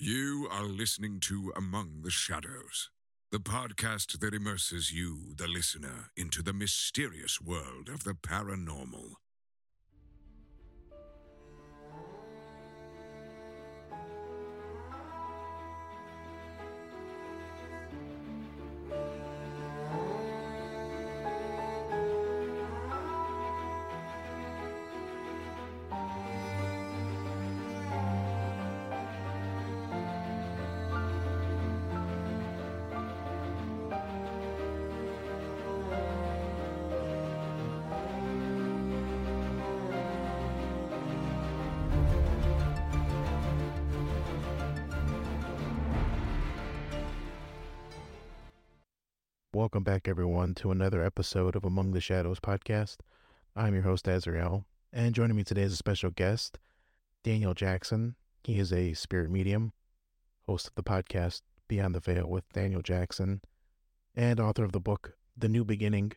You are listening to Among the Shadows, the podcast that immerses you, the listener, into the mysterious world of the paranormal. Welcome back, everyone, to another episode of Among the Shadows podcast. I'm your host, Azrael, and joining me today is a special guest, Daniel Jackson. He is a spirit medium, host of the podcast Beyond the Veil with Daniel Jackson, and author of the book The New Beginning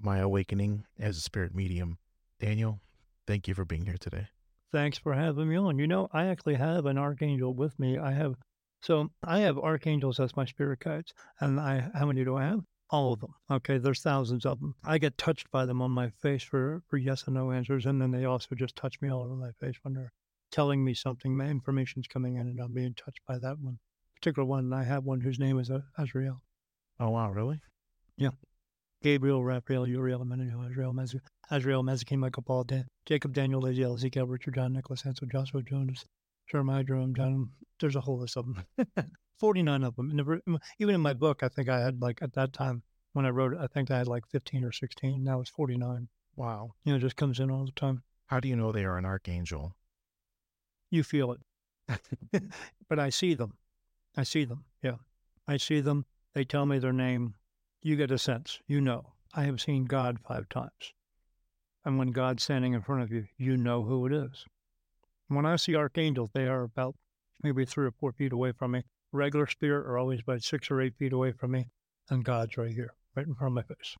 My Awakening as a Spirit Medium. Daniel, thank you for being here today. Thanks for having me on. You know, I actually have an archangel with me. I have, so I have archangels as my spirit guides. And I, how many do I have? All of them. Okay, there's thousands of them. I get touched by them on my face for, for yes and no answers. And then they also just touch me all over my face when they're telling me something. My information's coming in and I'm being touched by that one particular one. And I have one whose name is uh, Azrael. Oh, wow, really? Yeah. Gabriel, Raphael, Uriel, Emmanuel, Azrael, Mez- Azrael, Mezakim, Michael, Paul, Dan- Jacob, Daniel, Laziel, Ezekiel, Richard, John, Nicholas, Hansel, Joshua, Jonas, Jeremiah, Jerome, John. There's a whole list of them. 49 of them. And even in my hmm. book, I think I had like at that time when I wrote it, I think I had like 15 or 16. Now it's 49. Wow. You know, it just comes in all the time. How do you know they are an archangel? You feel it. but I see them. I see them. Yeah. I see them. They tell me their name. You get a sense. You know. I have seen God five times. And when God's standing in front of you, you know who it is. When I see archangels, they are about maybe three or four feet away from me. Regular spirit are always about six or eight feet away from me. And God's right here, right in front of my face.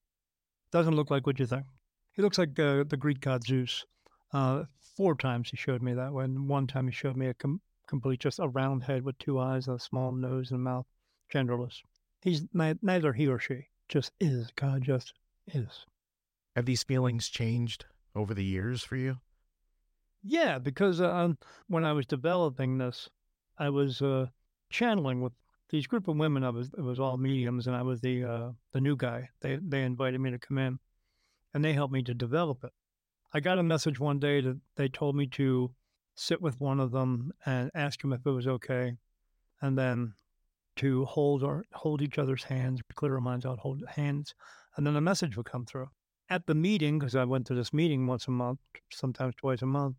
Doesn't look like what you think. He looks like uh, the Greek god Zeus. Uh, four times he showed me that. When one time he showed me a com- complete, just a round head with two eyes, a small nose and mouth, genderless. He's ni- neither he or she, just is. God just is. Have these feelings changed over the years for you? Yeah, because uh, when I was developing this, I was uh, channeling with these group of women. I was it was all mediums, and I was the uh, the new guy. They they invited me to come in, and they helped me to develop it. I got a message one day that they told me to sit with one of them and ask him if it was okay, and then to hold our hold each other's hands, clear our minds out, hold hands, and then a message would come through. At the meeting, because I went to this meeting once a month, sometimes twice a month.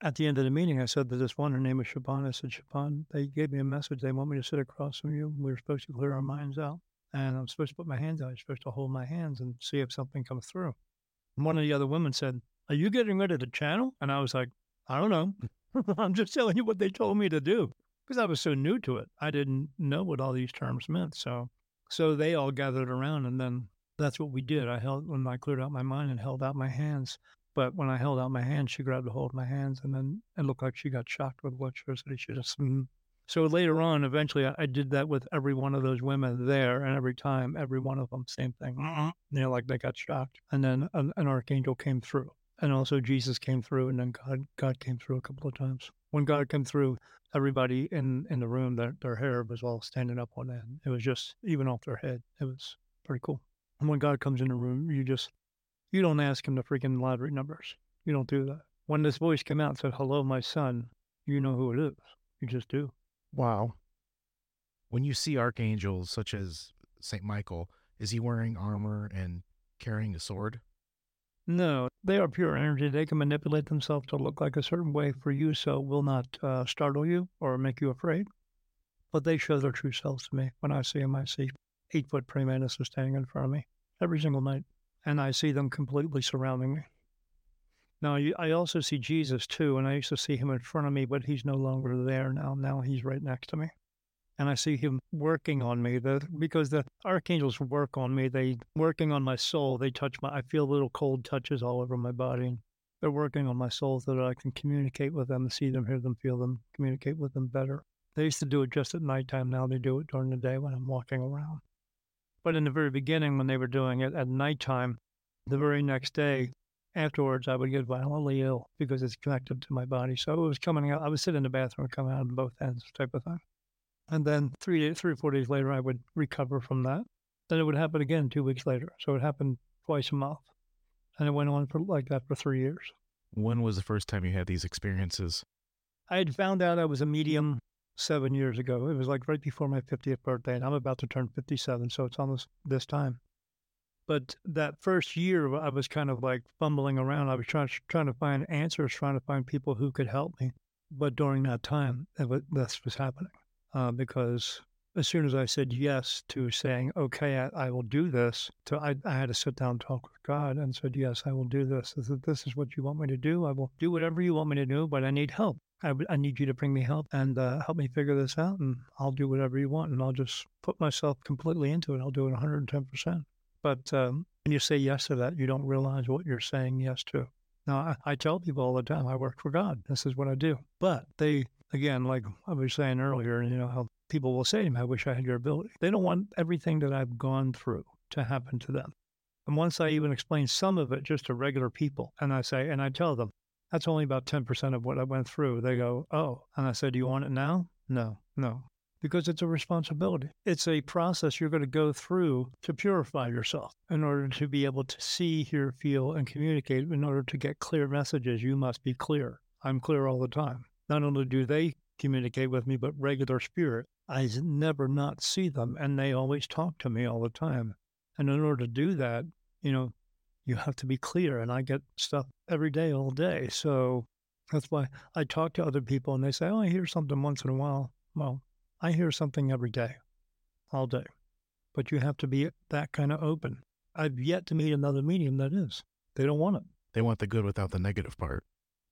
At the end of the meeting, I said to this one, her name was Shaban. I said, Shaban, they gave me a message. They want me to sit across from you. We were supposed to clear our minds out. And I'm supposed to put my hands out. I'm supposed to hold my hands and see if something comes through. And one of the other women said, Are you getting ready to channel? And I was like, I don't know. I'm just telling you what they told me to do because I was so new to it. I didn't know what all these terms meant. So, so they all gathered around, and then that's what we did. I held when I cleared out my mind and held out my hands. But when I held out my hands, she grabbed a hold of my hands, and then it looked like she got shocked with what she was. She just. Mm. So later on, eventually, I, I did that with every one of those women there, and every time, every one of them, same thing. You know, like they got shocked, and then an, an archangel came through, and also Jesus came through, and then God, God came through a couple of times. When God came through, everybody in in the room, their their hair was all standing up on end. It was just even off their head. It was pretty cool. And when God comes in the room, you just you don't ask him the freaking lottery numbers. You don't do that. When this voice came out and said, "Hello, my son," you know who it is. You just do. Wow. When you see archangels such as Saint Michael, is he wearing armor and carrying a sword? No, they are pure energy. They can manipulate themselves to look like a certain way for you, so it will not uh, startle you or make you afraid. But they show their true selves to me. When I see them, I see eight foot praying mantis standing in front of me every single night, and I see them completely surrounding me. Now, I also see Jesus too, and I used to see him in front of me, but he's no longer there now. Now he's right next to me. And I see him working on me the, because the archangels work on me. They working on my soul. They touch my, I feel little cold touches all over my body. They're working on my soul so that I can communicate with them, see them, hear them, feel them, communicate with them better. They used to do it just at nighttime. Now they do it during the day when I'm walking around. But in the very beginning, when they were doing it at nighttime, the very next day afterwards, I would get violently ill because it's connected to my body. So it was coming out. I would sit in the bathroom, coming out on both ends, type of thing. And then three, three or four days later, I would recover from that. Then it would happen again two weeks later. So it happened twice a month. And it went on for like that for three years. When was the first time you had these experiences? I had found out I was a medium seven years ago. It was like right before my 50th birthday, and I'm about to turn 57, so it's almost this time. But that first year, I was kind of like fumbling around. I was trying trying to find answers, trying to find people who could help me. But during that time, was, this was happening uh, because as soon as I said yes to saying, okay, I, I will do this, to, I, I, had to sit down and talk with God and said, yes, I will do this. This is, this is what you want me to do. I will do whatever you want me to do, but I need help. I, I need you to bring me help and uh, help me figure this out, and I'll do whatever you want, and I'll just put myself completely into it. I'll do it 110%. But um, when you say yes to that, you don't realize what you're saying yes to. Now, I, I tell people all the time, I work for God. This is what I do. But they, again, like I was saying earlier, you know, how people will say to me, I wish I had your ability. They don't want everything that I've gone through to happen to them. And once I even explain some of it just to regular people, and I say, and I tell them, that's only about 10% of what I went through. They go, oh. And I said, do you want it now? No, no. Because it's a responsibility. It's a process you're going to go through to purify yourself in order to be able to see, hear, feel, and communicate. In order to get clear messages, you must be clear. I'm clear all the time. Not only do they communicate with me, but regular spirit. I never not see them, and they always talk to me all the time. And in order to do that, you know, you have to be clear. And I get stuff every day, all day. So that's why I talk to other people and they say, Oh, I hear something once in a while. Well, I hear something every day, all day. But you have to be that kind of open. I've yet to meet another medium that is. They don't want it. They want the good without the negative part.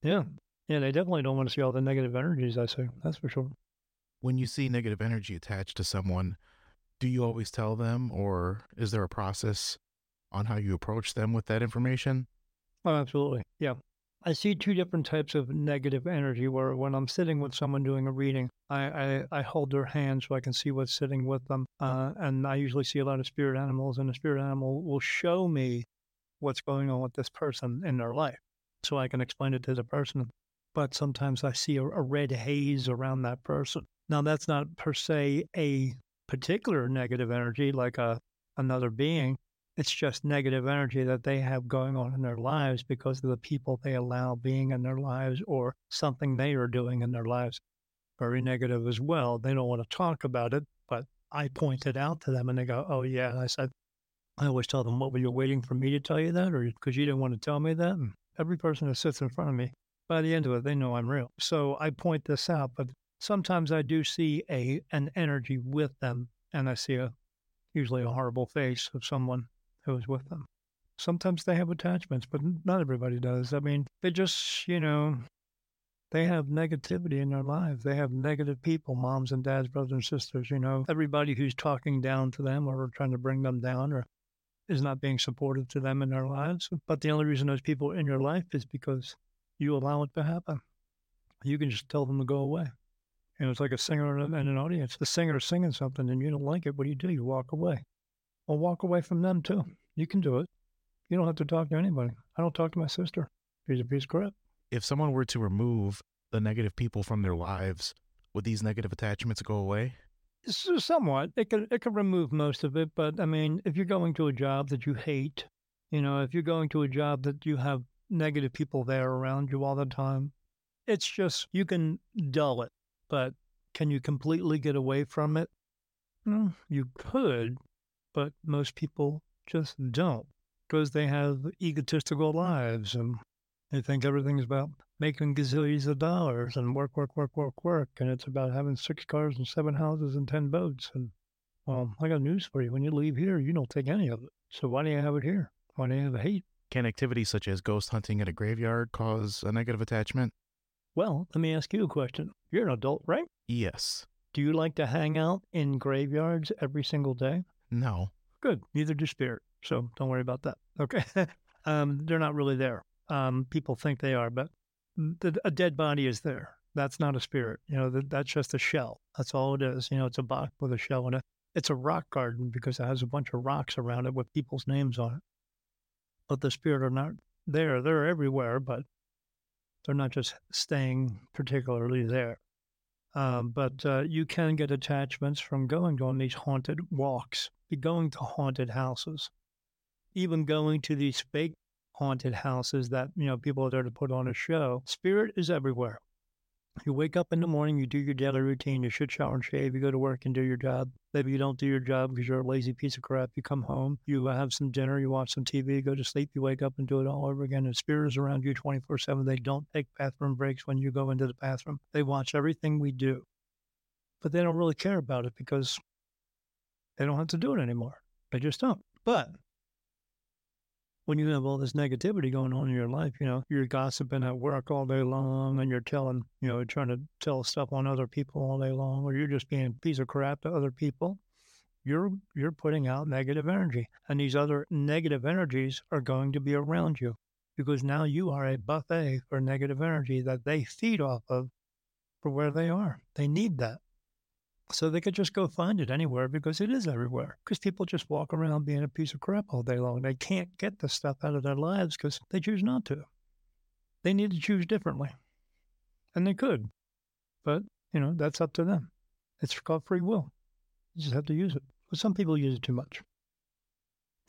Yeah. Yeah, they definitely don't want to see all the negative energies, I say. That's for sure. When you see negative energy attached to someone, do you always tell them, or is there a process on how you approach them with that information? Oh, absolutely. Yeah. I see two different types of negative energy where when I'm sitting with someone doing a reading, I, I, I hold their hand so I can see what's sitting with them. Uh, and I usually see a lot of spirit animals, and the spirit animal will show me what's going on with this person in their life so I can explain it to the person. But sometimes I see a, a red haze around that person. Now, that's not per se a particular negative energy like a another being, it's just negative energy that they have going on in their lives because of the people they allow being in their lives or something they are doing in their lives. Very mm. negative as well. They don't want to talk about it, but I point it out to them and they go, Oh, yeah. And I said, I always tell them, What were you waiting for me to tell you that? Or because you didn't want to tell me that? And every person that sits in front of me, by the end of it, they know I'm real. So I point this out, but sometimes I do see a an energy with them and I see a usually a horrible face of someone who's with them. Sometimes they have attachments, but not everybody does. I mean, they just, you know, they have negativity in their lives. They have negative people, moms and dads, brothers and sisters, you know, everybody who's talking down to them or trying to bring them down or is not being supportive to them in their lives. But the only reason those people are in your life is because you allow it to happen. You can just tell them to go away. Know, it's like a singer and an audience. The singer is singing something and you don't like it. What do you do? You walk away or walk away from them too. You can do it. You don't have to talk to anybody. I don't talk to my sister. She's a piece of crap. If someone were to remove the negative people from their lives, would these negative attachments go away? Somewhat. It could it could remove most of it, but I mean, if you're going to a job that you hate, you know, if you're going to a job that you have negative people there around you all the time, it's just you can dull it, but can you completely get away from it? Mm, you could, but most people just don't because they have egotistical lives and they think everything's about making gazillions of dollars and work, work, work, work, work. And it's about having six cars and seven houses and 10 boats. And well, I got news for you. When you leave here, you don't take any of it. So why do you have it here? Why do you have a hate? Can activities such as ghost hunting at a graveyard cause a negative attachment? Well, let me ask you a question. You're an adult, right? Yes. Do you like to hang out in graveyards every single day? No. Good. Neither do spirit. So don't worry about that. Okay. um, they're not really there. Um, people think they are, but the, a dead body is there. That's not a spirit. You know, that, that's just a shell. That's all it is. You know, it's a box with a shell in it. It's a rock garden because it has a bunch of rocks around it with people's names on it. But the spirit are not there. They're everywhere, but they're not just staying particularly there. Um, but uh, you can get attachments from going on these haunted walks, going to haunted houses, even going to these fake haunted houses that you know people are there to put on a show. Spirit is everywhere. You wake up in the morning, you do your daily routine, you should shower and shave, you go to work and do your job. Maybe you don't do your job because you're a lazy piece of crap. You come home, you have some dinner, you watch some TV, you go to sleep, you wake up and do it all over again. And spirit is around you 24 7. They don't take bathroom breaks when you go into the bathroom. They watch everything we do. But they don't really care about it because they don't have to do it anymore. They just don't. But when you have all this negativity going on in your life, you know, you're gossiping at work all day long and you're telling, you know, trying to tell stuff on other people all day long, or you're just being a piece of crap to other people, you're you're putting out negative energy. And these other negative energies are going to be around you because now you are a buffet for negative energy that they feed off of for where they are. They need that. So they could just go find it anywhere because it is everywhere. Because people just walk around being a piece of crap all day long. They can't get the stuff out of their lives because they choose not to. They need to choose differently. And they could. But, you know, that's up to them. It's called free will. You just have to use it. But some people use it too much.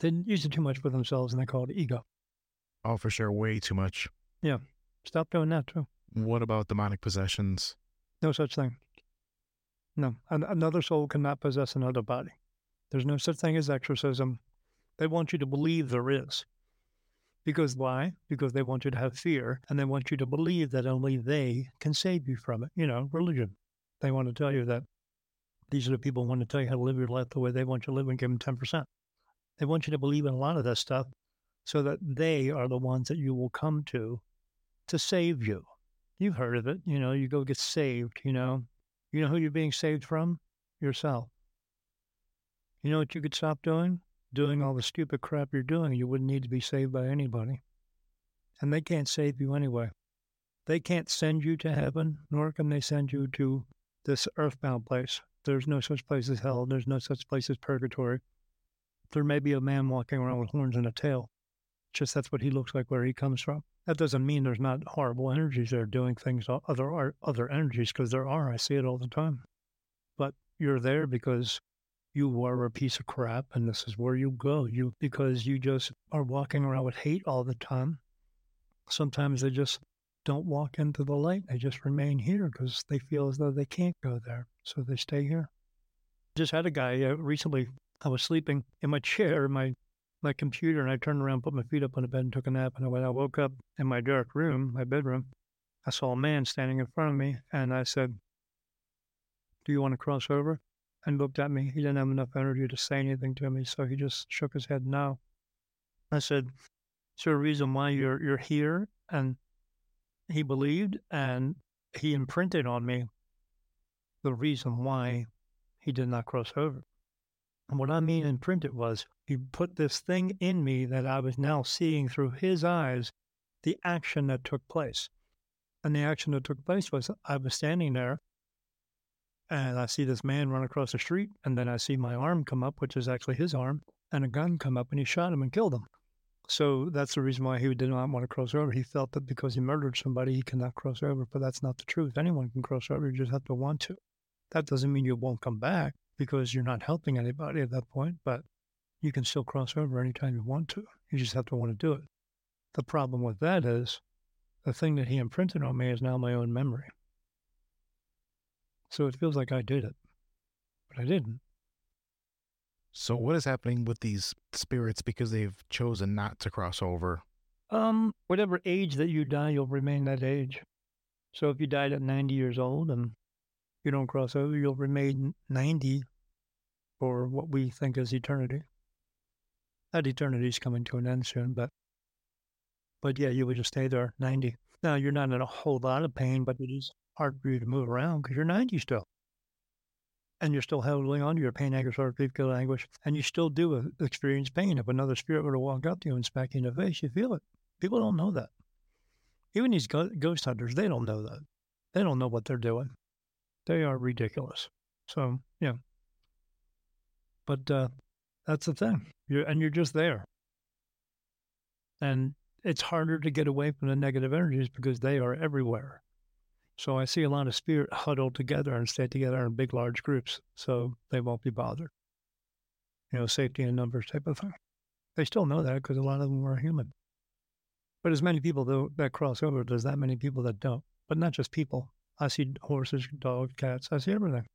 They use it too much for themselves and they call it ego. Oh, for sure. Way too much. Yeah. Stop doing that too. What about demonic possessions? No such thing. No, an- another soul cannot possess another body. There's no such thing as exorcism. They want you to mm. believe there is. Because why? Because they want you to have fear and they want you to believe that only they can save you from it. You know, religion. They want to tell you that these are the people who want to tell you how to live your life the way they want you to live and give them 10%. They want you to believe in a lot of this stuff so that they are the ones that you will come to to save you. You've heard of it. You know, you go get saved, you know, you know who you're being saved from? Yourself. You know what you could stop doing? Doing all the stupid crap you're doing. You wouldn't need to be saved by anybody. And they can't save you anyway. They can't send you to heaven, nor can they send you to this earthbound place. There's no such place as hell. There's no such place as purgatory. There may be a man walking around with horns and a tail. Just that's what he looks like where he comes from. That doesn't mean there's not horrible energies that are doing things, other other energies, because there are. I see it all the time. But you're there because you are a piece of crap, and this is where you go. You because you just are walking around with hate all the time. Sometimes they just don't walk into the light. They just remain here because they feel as though they can't go there, so they stay here. Just had a guy uh, recently. I was sleeping in my chair in my my computer and I turned around, put my feet up on the bed, and took a nap. And when I woke up in my dark room, my bedroom, I saw a man standing in front of me, and I said, "Do you want to cross over?" And looked at me. He didn't have enough energy to say anything to me, so he just shook his head no. I said, "Is there a reason why you're you're here?" And he believed, and he imprinted on me the reason why he did not cross over. And what I mean in print it was he put this thing in me that I was now seeing through his eyes the action that took place. And the action that took place was I was standing there and I see this man run across the street, and then I see my arm come up, which is actually his arm, and a gun come up and he shot him and killed him. So that's the reason why he did not want to cross over. He felt that because he murdered somebody, he cannot cross over, but that's not the truth. Anyone can cross over, you just have to want to. That doesn't mean you won't come back because you're not helping anybody at that point, but you can still cross over anytime you want to. You just have to want to do it. The problem with that is the thing that he imprinted on me is now my own memory. So it feels like I did it, but I didn't. So what is happening with these spirits because they've chosen not to cross over? Um, whatever age that you die, you'll remain that age. So if you died at 90 years old and you don't cross over, you'll remain 90 for what we think is eternity. That eternity is coming to an end soon, but but yeah, you would just stay there 90. Now, you're not in a whole lot of pain, but it is hard for you to move around because you're 90 still. And you're still holding on to your pain, anger, sorrow, grief, guilt, anguish, and you still do uh, experience pain. If another spirit were to walk up to you and smack you in the face, you feel it. People don't know that. Even these ghost hunters, they don't know that. They don't know what they're doing. They are ridiculous. So, yeah. But uh, that's the thing. You're, and you're just there. And it's harder to get away from the negative energies because they are everywhere. So I see a lot of spirit huddled together and stay together in big, large groups, so they won't be bothered. You know, safety in numbers type of thing. They still know that because a lot of them are human. But as many people that cross over, there's that many people that don't. But not just people. I see horses, dogs, cats. I see everything.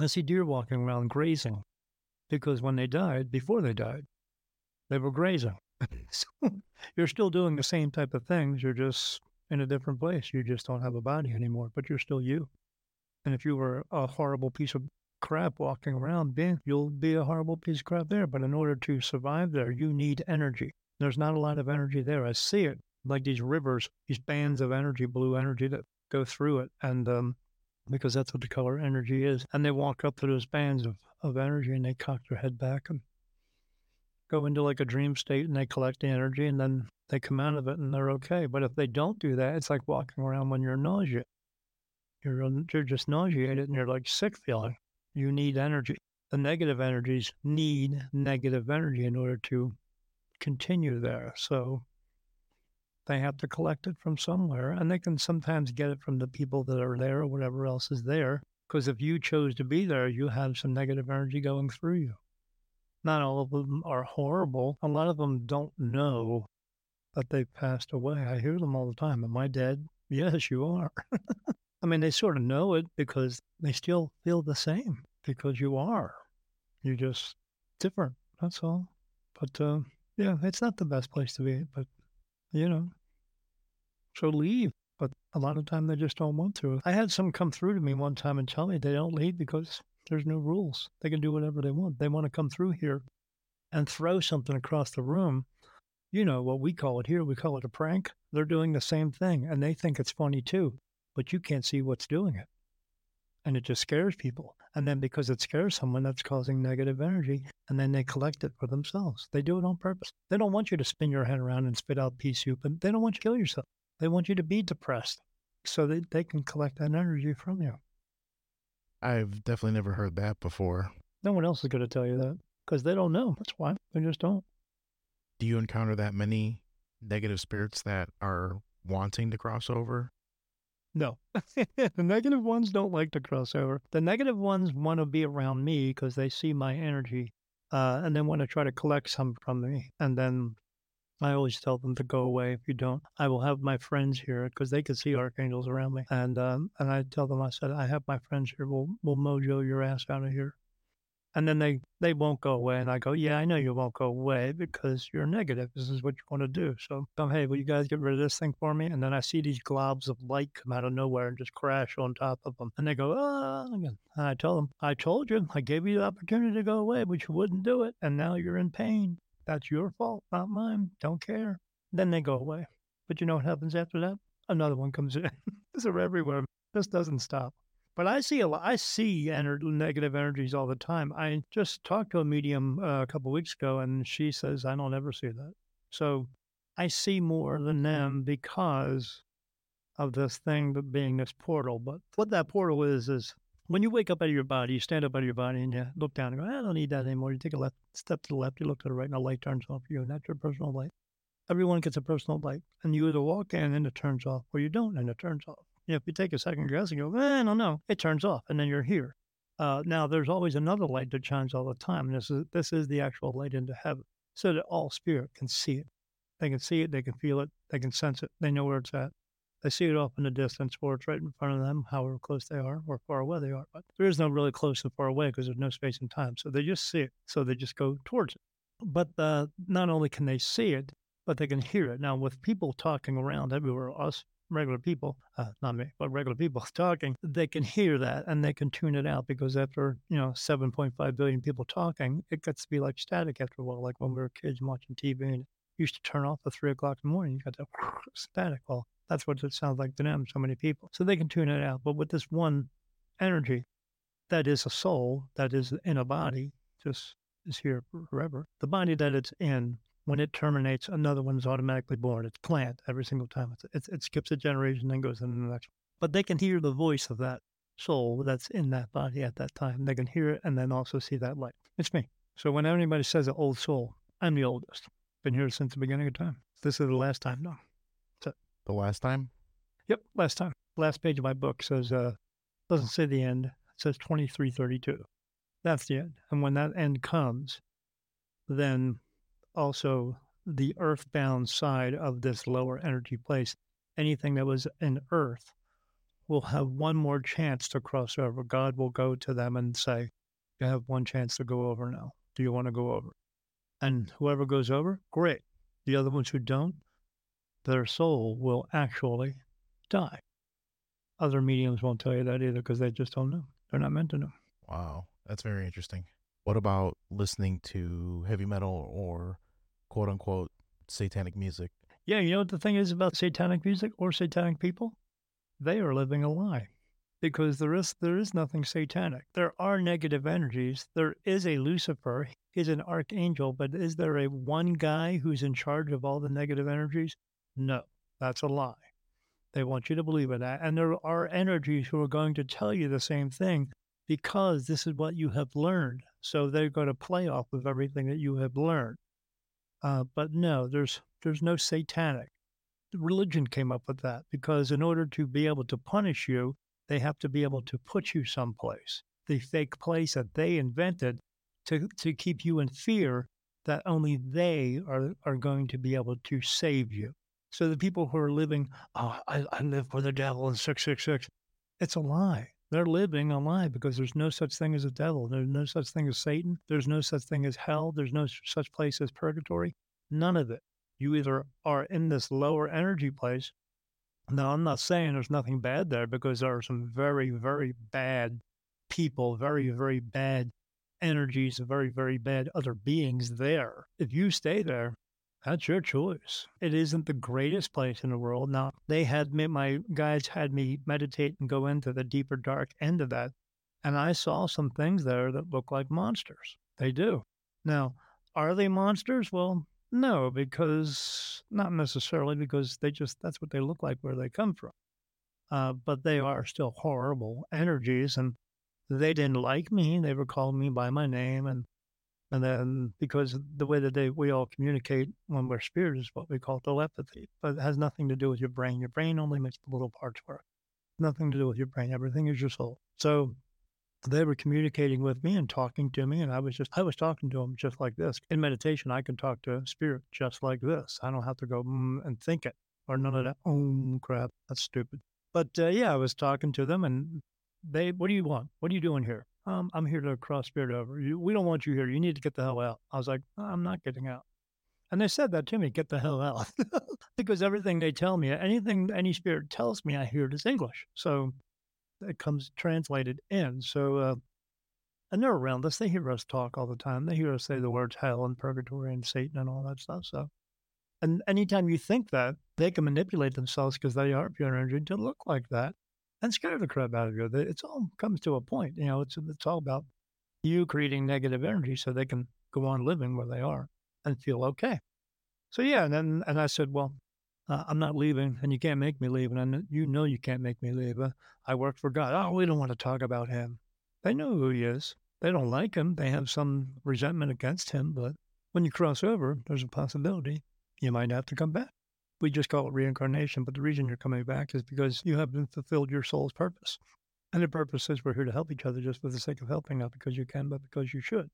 I see deer walking around grazing because when they died, before they died, they were grazing. so you're still doing the same type of things. You're just in a different place. You just don't have a body anymore, but you're still you. And if you were a horrible piece of crap walking around, being, you'll be a horrible piece of crap there. But in order to survive there, you need energy. There's not a lot of energy there. I see it like these rivers, these bands of energy, blue energy that go through it. And um, because that's what the color energy is. And they walk up to those bands of, of energy and they cock their head back and go into like a dream state and they collect the energy and then they come out of it and they're okay. But if they don't do that, it's like walking around when you're nauseous. You're, you're just nauseated and you're like sick feeling. You need energy. The negative energies need negative energy in order to continue there. So they have to collect it from somewhere and they can sometimes get it from the people that are there or whatever else is there. Because if you chose to be there, you have some negative energy going through you. Not all of them are horrible. A lot of them don't know that they've passed away. I hear them all the time. Am I dead? Yes, you are. I mean, they sort of know it because they still feel the same because you are. You're just different. That's all. But uh, yeah, it's not the best place to be. But you know, so leave. But a lot of time they just don't want to. I had some come through to me one time and tell me they don't leave because there's no rules. They can do whatever they want. They want to come through here and throw something across the room. You know what we call it here? We call it a prank. They're doing the same thing and they think it's funny too, but you can't see what's doing it. And it just scares people. And then because it scares someone, that's causing negative energy. And then they collect it for themselves. They do it on purpose. They don't want you to spin your head around and spit out pea soup, and they don't want you to kill yourself. They want you to be depressed so that they can collect that energy from you. I've definitely never heard that before. No one else is going to tell you that because they don't know. That's why they just don't. Do you encounter that many negative spirits that are wanting to cross over? No. the negative ones don't like to cross over. The negative ones want to be around me because they see my energy uh, and then want to try to collect some from me. And then I always tell them to go away if you don't. I will have my friends here because they can see archangels around me, and um, and I tell them I said I have my friends here. We'll we'll mojo your ass out of here, and then they they won't go away, and I go yeah I know you won't go away because you're negative. This is what you want to do. So um, hey, will you guys get rid of this thing for me? And then I see these globs of light come out of nowhere and just crash on top of them, and they go ah. And I tell them I told you I gave you the opportunity to go away, but you wouldn't do it, and now you're in pain. That's your fault, not mine. Don't care. Then they go away. But you know what happens after that? Another one comes in. These are everywhere. This doesn't stop. But I see a lot, I see ener- negative energies all the time. I just talked to a medium uh, a couple weeks ago, and she says I don't ever see that. So I see more than them because of this thing being this portal. But what that portal is is when you wake up out of your body, you stand up out of your body and you look down and go, I don't need that anymore. You take a left step to the left, you look to the right, and the light turns off for you. And that's your personal light. Everyone gets a personal light. And you either walk in and it turns off, or you don't and it turns off. You know, if you take a second guess and go, eh, I don't know, it turns off, and then you're here. Uh, now, there's always another light that shines all the time. This is, this is the actual light into heaven, so that all spirit can see it. They can see it, they can feel it, they can sense it, they know where it's at. They see it off in the distance, or it's right in front of them, however close they are or far away they are. But there is no really close and far away because there's no space and time. So they just see it. So they just go towards it. But uh, not only can they see it, but they can hear it. Now, with people talking around everywhere, us regular people, uh, not me, but regular people talking, they can hear that and they can tune it out because after, you know, 7.5 billion people talking, it gets to be like static after a while, like when we were kids watching TV and used to turn off at three o'clock in the morning, you got that static. Well, that's what it sounds like to them, so many people. So they can tune it out. But with this one energy that is a soul, that is in a body, just is here forever, the body that it's in, when it terminates, another one is automatically born. It's planned every single time. It's, it's, it skips a generation, then goes into the next one. but they can hear the voice of that soul that's in that body at that time. They can hear it and then also see that light. It's me. So when anybody says an old soul, I'm the oldest. Been here since the beginning of time. This is the last time. No. The last time? Yep, last time. Last page of my book says, uh, doesn't say the end. It says 2332. That's the end. And when that end comes, then also the earthbound side of this lower energy place, anything that was in earth will have one more chance to cross over. God will go to them and say, You have one chance to go over now. Do you want to go over? And whoever goes over, great. The other ones who don't, their soul will actually die. Other mediums won't tell you that either because they just don't know. They're not meant to know. Wow, that's very interesting. What about listening to heavy metal or quote unquote satanic music? Yeah, you know what the thing is about satanic music or satanic people? They are living a lie because there is there is nothing satanic. There are negative energies. There is a Lucifer. He's an archangel, but is there a one guy who's in charge of all the negative energies? No, that's a lie. They want you to believe in that. And there are energies who are going to tell you the same thing because this is what you have learned. So they're going to play off of everything that you have learned. Uh, but no, there's there's no satanic. Religion came up with that because in order to be able to punish you, they have to be able to put you someplace, the fake place that they invented to, to keep you in fear that only they are, are going to be able to save you. So the people who are living, oh, I, I live for the devil in 666, it's a lie. They're living a lie because there's no such thing as a devil. There's no such thing as Satan. There's no such thing as hell. There's no such place as purgatory. None of it. You either are in this lower energy place. Now, I'm not saying there's nothing bad there because there are some very, very bad people, very, very bad energies, very, very bad other beings there. If you stay there, that's your choice. It isn't the greatest place in the world. Now, they had me, my guides had me meditate and go into the deeper, dark end of that. And I saw some things there that look like monsters. They do. Now, are they monsters? Well, no, because not necessarily because they just, that's what they look like where they come from. Uh, but they are still horrible energies. And they didn't like me. They were calling me by my name and and then because the way that they we all communicate when we're spirit is what we call telepathy, but it has nothing to do with your brain. Your brain only makes the little parts work. Nothing to do with your brain. Everything is your soul. So they were communicating with me and talking to me, and I was just I was talking to them just like this. In meditation, I can talk to a spirit just like this. I don't have to go mm, and think it or none of that. Oh crap, that's stupid. But uh, yeah, I was talking to them, and they, what do you want? What are you doing here? Um, I'm here to cross spirit over. You, we don't want you here. You need to get the hell out. I was like, I'm not getting out. And they said that to me, get the hell out. because everything they tell me, anything any spirit tells me, I hear it as English. So it comes translated in. So, uh, and they're around us. They hear us talk all the time. They hear us say the words hell and purgatory and Satan and all that stuff. So, and anytime you think that, they can manipulate themselves because they are pure energy to look like that and scare the crap out of you. It's all comes to a point. You know, it's it's all about you creating negative energy so they can go on living where they are and feel okay. So yeah, and then and I said, well, uh, I'm not leaving, and you can't make me leave, and I, you know you can't make me leave. Uh, I work for God. Oh, we don't want to talk about him. They know who he is. They don't like him. They have some resentment against him. But when you cross over, there's a possibility you might have to come back we just call it reincarnation, but the reason you're coming back is because you haven't fulfilled your soul's purpose. And the purpose is we're here to help each other just for the sake of helping, not because you can, but because you should.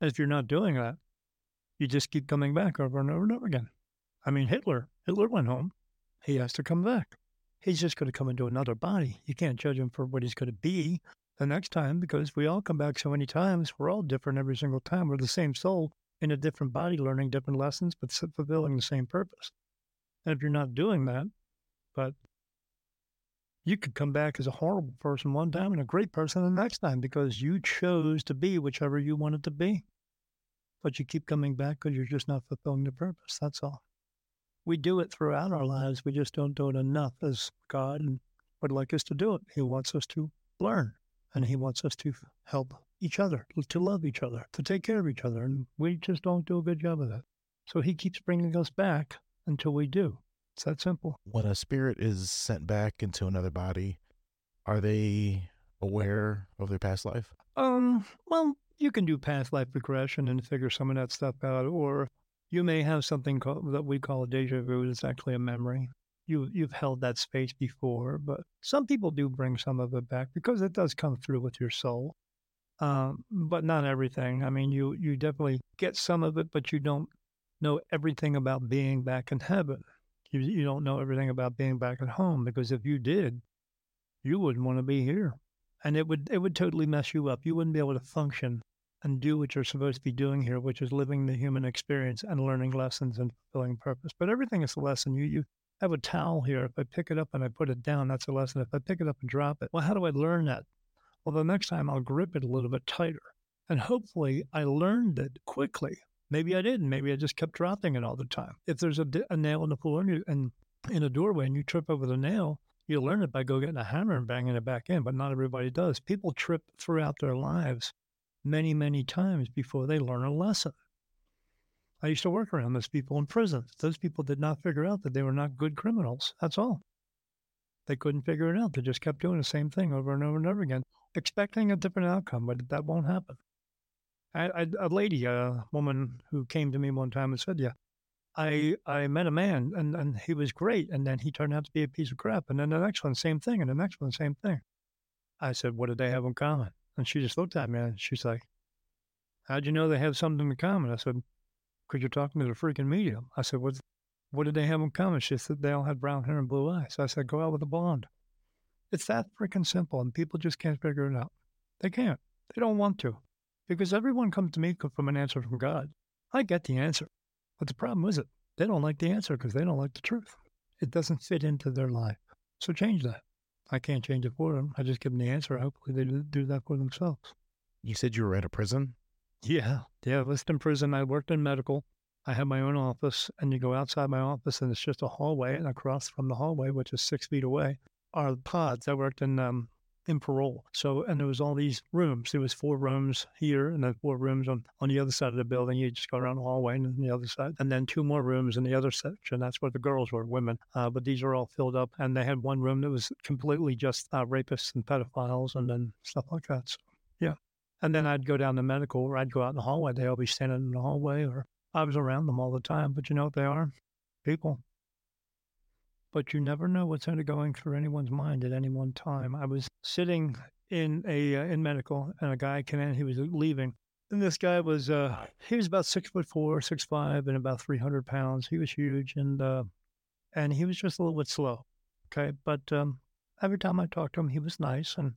And if you're not doing that, you just keep coming back over and over and over again. I mean, Hitler, Hitler went home. He has to come back. He's just going to come into another body. You can't judge him for what he's going to be the next time because we all come back so many times. We're all different every single time. We're the same soul in a different body, learning different lessons, but fulfilling the same purpose. And if you're not doing that, but you could come back as a horrible person one time and a great person the next time because you chose to be whichever you wanted to be. But you keep coming back because you're just not fulfilling the purpose. That's all. We do it throughout our lives. We just don't do it enough as God would like us to do it. He wants us to learn and He wants us to help each other, to love each other, to take care of each other. And we just don't do a good job of that. So He keeps bringing us back until we do. It's that simple. When a spirit is sent back into another body, are they aware of their past life? Um, well, you can do past life regression and figure some of that stuff out, or you may have something called, that we call a deja vu. It's actually a memory. You you've held that space before, but some people do bring some of it back because it does come through with your soul. Um, but not everything. I mean, you you definitely get some of it, but you don't know everything about being back in heaven. You you don't know everything about being back at home because if you did, you wouldn't want to be here, and it would it would totally mess you up. You wouldn't be able to function and do what you're supposed to be doing here, which is living the human experience and learning lessons and fulfilling purpose. But everything is a lesson. You you have a towel here. If I pick it up and I put it down, that's a lesson. If I pick it up and drop it, well, how do I learn that? Well, the next time I'll grip it a little bit tighter. And hopefully I learned it quickly. Maybe I didn't. Maybe I just kept dropping it all the time. If there's a, a nail in the floor and, you, and in a doorway and you trip over the nail, you learn it by go getting a hammer and banging it back in, but not everybody does. People trip throughout their lives many, many times before they learn a lesson. I used to work around those people in prison. Those people did not figure out that they were not good criminals. That's all. They couldn't figure it out. They just kept doing the same thing over and over and over again, expecting a different outcome, but that won't happen. A lady, a woman who came to me one time and said, "Yeah, I I met a man and and he was great, and then he turned out to be a piece of crap, and then the next one, same thing, and the next one, same thing." I said, "What did they have in common?" And she just looked at me and she's like, "How'd you know they have something in common?" I said, "Because you're talking to the freaking medium." I said, "What what did they have in common?" She said, "They all had brown hair and blue eyes." I said, "Go out with a blonde." It's that freaking simple, and people just can't figure it out. They can't. They don't want to because everyone comes to me from an answer from God. I get the answer. But the problem is it they don't like the answer because they don't like the truth. It doesn't fit into their life. So change that. I can't change it for them. I just give them the answer. Hopefully they do that for themselves. You said you were at a prison? Yeah. Yeah. I lived in prison. I worked in medical. I had my own office, and you go outside my office, and it's just a hallway. And across from the hallway, which is six feet away, are pods. I worked in um, in parole. So, and there was all these rooms. There was four rooms here and then four rooms on, on the other side of the building. You just go around the hallway and the other side, and then two more rooms in the other section. That's where the girls were, women. Uh, but these are all filled up. And they had one room that was completely just uh, rapists and pedophiles and then stuff like that. So, yeah. And then I'd go down to medical or I'd go out in the hallway. They'd all be standing in the hallway or I was around them all the time. But you know what they are? People but you never know what's going through anyone's mind at any one time. I was sitting in a uh, in medical, and a guy came in. He was leaving, and this guy was uh, he was about six foot four, six five, and about three hundred pounds. He was huge, and uh, and he was just a little bit slow. Okay, but um, every time I talked to him, he was nice, and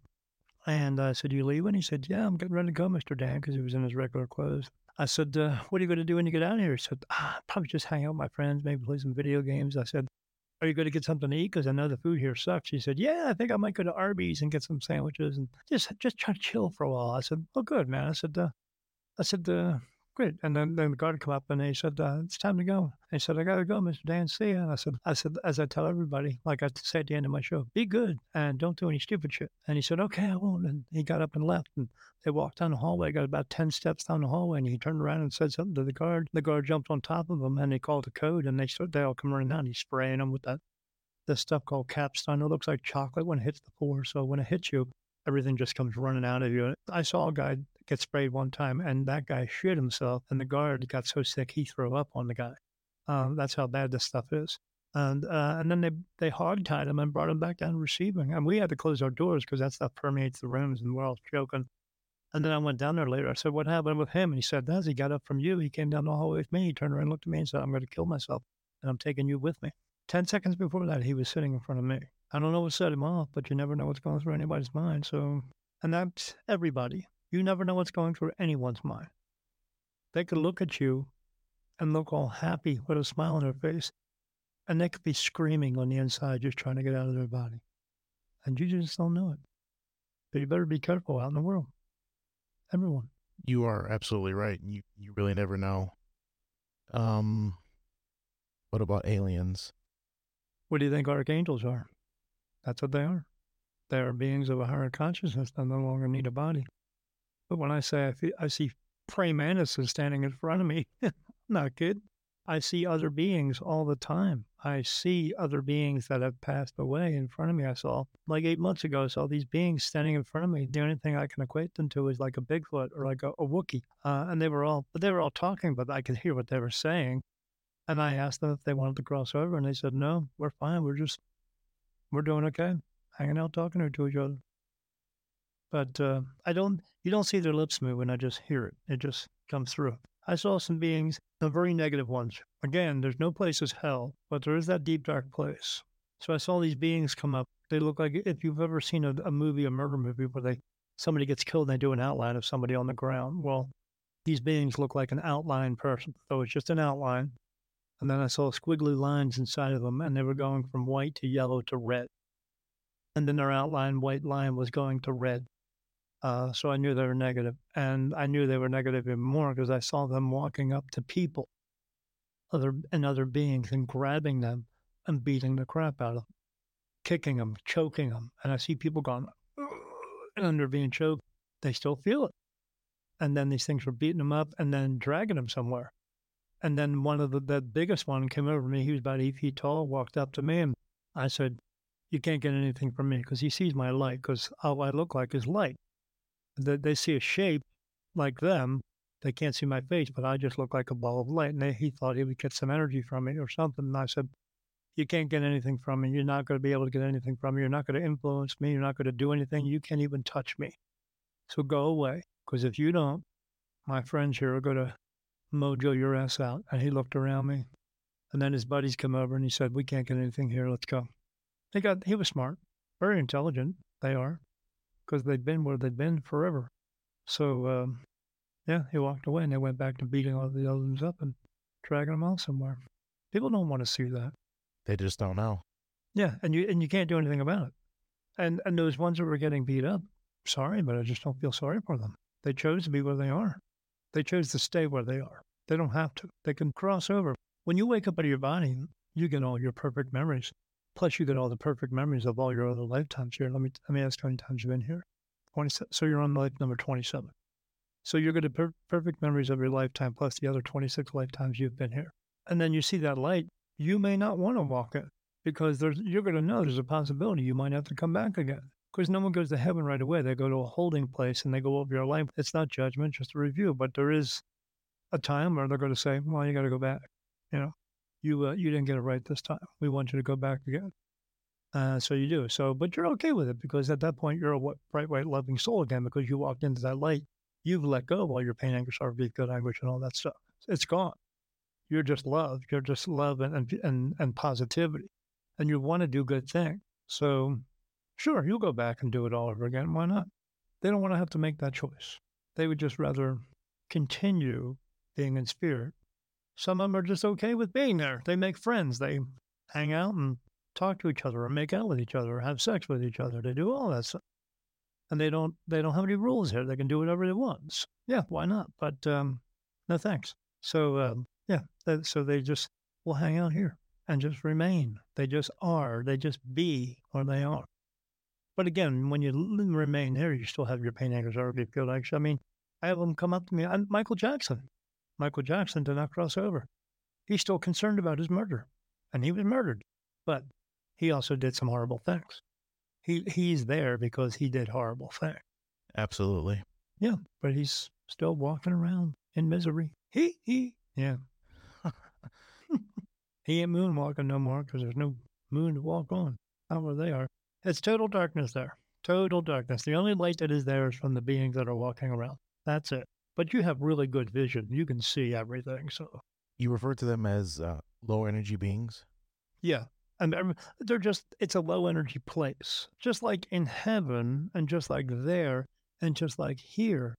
and I said, "You leaving?" He said, "Yeah, I'm getting ready to go, Mister Dan," because he was in his regular clothes. I said, uh, "What are you going to do when you get out of here?" He said, ah, "Probably just hang out with my friends, maybe play some video games." I said, are you going to get something to eat? Because I know the food here sucks. She said, yeah, I think I might go to Arby's and get some sandwiches and just just try to chill for a while. I said, oh, good, man. I said, uh, I said, uh, great. And then, then the guard come up and he said, uh, it's time to go. And he said, I got to go, Mr. Dan. See. And I said, I said, as I tell everybody, like I say at the end of my show, be good and don't do any stupid shit. And he said, okay, I won't. And he got up and left. And they walked down the hallway, got about 10 steps down the hallway, and he turned around and said something to the guard. The guard jumped on top of him and he called the code and they started, they all come running down. He's spraying them with that this stuff called Cap-Stun. It looks like chocolate when it hits the floor. So when it hits you, everything just comes running out of you. I saw a guy get sprayed one time, and that guy shit himself, and the guard got so sick he threw up on the guy. Um, that's how bad this stuff is. And uh, and then they they hogtied him and brought him back down receiving. And we had to close our doors because that stuff permeates the rooms, and we're all choking. And then I went down there later. I said, "What happened with him?" And he said, "As he got up from you, he came down the hallway with me. He turned around, looked at me, and said, "I'm going to kill myself, and I'm taking you with me." 10 seconds before that, he was sitting in front of me. I don't know what set him off, but you never know what's going through anybody's mind. So, and that's everybody. You never know what's going through anyone's mind. They could look at you and look all happy with a smile on their face, and they could be screaming on the inside, just trying to get out of their body. And you just don't know it. But you better be careful out in the world. Everyone. You are absolutely right. You you really never know. Um, what about aliens? What do you think archangels are? That's what they are. They are beings of a higher consciousness that no longer need a body. But when I say I, feel, I see praying mantises standing in front of me, not good. I see other beings all the time. I see other beings that have passed away in front of me. I saw, like eight months ago, I saw these beings standing in front of me. The only thing I can equate them to is like a Bigfoot or like a, a Wookiee. Uh, and they were all, but they were all talking, but I could hear what they were saying. And I asked them if they wanted to cross over, and they said, no, we're fine. We're just, we're doing okay, hanging out, talking to each other. But uh, I don't, you don't see their lips move, and I just hear it. It just comes through. I saw some beings, the very negative ones. Again, there's no place as hell, but there is that deep, dark place. So I saw these beings come up. They look like if you've ever seen a, a movie, a murder movie, where they somebody gets killed and they do an outline of somebody on the ground. Well, these beings look like an outline person. So it's just an outline. And then I saw squiggly lines inside of them, and they were going from white to yellow to red. And then their outline white line was going to red. Uh, so I knew they were negative. And I knew they were negative even more because I saw them walking up to people other and other beings and grabbing them and beating the crap out of them, kicking them, choking them. And I see people going, and they're being choked. They still feel it. And then these things were beating them up and then dragging them somewhere. And then one of the, the biggest one came over me. He was about eight feet tall, walked up to me, and I said, You can't get anything from me because he sees my light because all I look like is light they, they see a shape like them. They can't see my face, but I just look like a ball of light. And they, he thought he would get some energy from me or something. And I said, You can't get anything from me. You're not going to be able to get anything from me. You're not going to influence me. You're not going to do anything. You can't even touch me. So go away. Because if you don't, my friends here are going to mojo your ass out. And he looked around me. And then his buddies come over and he said, We can't get anything here. Let's go. He got, he was smart, very intelligent. They are because they'd been where they'd been forever. So, um, yeah, he walked away and they went back to beating all the other ones up and dragging them out somewhere. People don't want to see that. They just don't know. Yeah, and you and you can't do anything about it. And and those ones that were getting beat up, sorry, but I just don't feel sorry for them. They chose to be where they are. They chose to stay where they are. They don't have to. They can cross over. When you wake up out of your body, you get all your perfect memories. Plus, you get all the perfect memories of all your other lifetimes here. Let me let me ask how many times you've been here. 27. So you're on life number 27. So you're going to per- perfect memories of your lifetime plus the other 26 lifetimes you've been here. And then you see that light, you may not want to walk it because there's you're going to know there's a possibility you might have to come back again. Because no one goes to heaven right away. They go to a holding place and they go over your life. It's not judgment, just a review. But there is a time where they're going to say, "Well, you got to go back." You know, you uh, you didn't get it right this time. We want you to go back again. Uh, so you do. So, but you're okay with it because at that point you're a bright, white, loving soul again because you walked into that light. You've let go of all your pain, anger, sorrow, grief, good anguish, and all that stuff. It's gone. You're just love. You're just love and and and, and positivity, and you want to do good things. So, sure, you'll go back and do it all over again. Why not? They don't want to have to make that choice. They would just rather continue being in spirit some of them are just okay with being there. They make friends. They hang out and talk to each other or make out with each other or have sex with each other. They do all that stuff. And they don't they don't have any rules here. They can do whatever they want. Yeah, why not? But um, no thanks. So um, yeah, so they just will hang out here and just remain. They just are. They just be or they are. But again, when you remain here, you still have your pain, anger, sorrow, grief, guilt, I mean, I have them come up to me. I'm Michael Jackson. Michael Jackson did not cross over. He's still concerned about his murder, and he was murdered. But he also did some horrible things. He he's there because he did horrible things. Absolutely. Yeah, but he's still walking around in misery. He he yeah. he ain't moonwalking no more because there's no moon to walk on. Not where they are. It's total darkness there. Total darkness. The only light that is there is from the beings that are walking around. That's it but you have really good vision. You can see everything. So you refer to them as uh, low energy beings. Yeah, and they're just it's a low energy place, just like in heaven, and just like there, and just like here.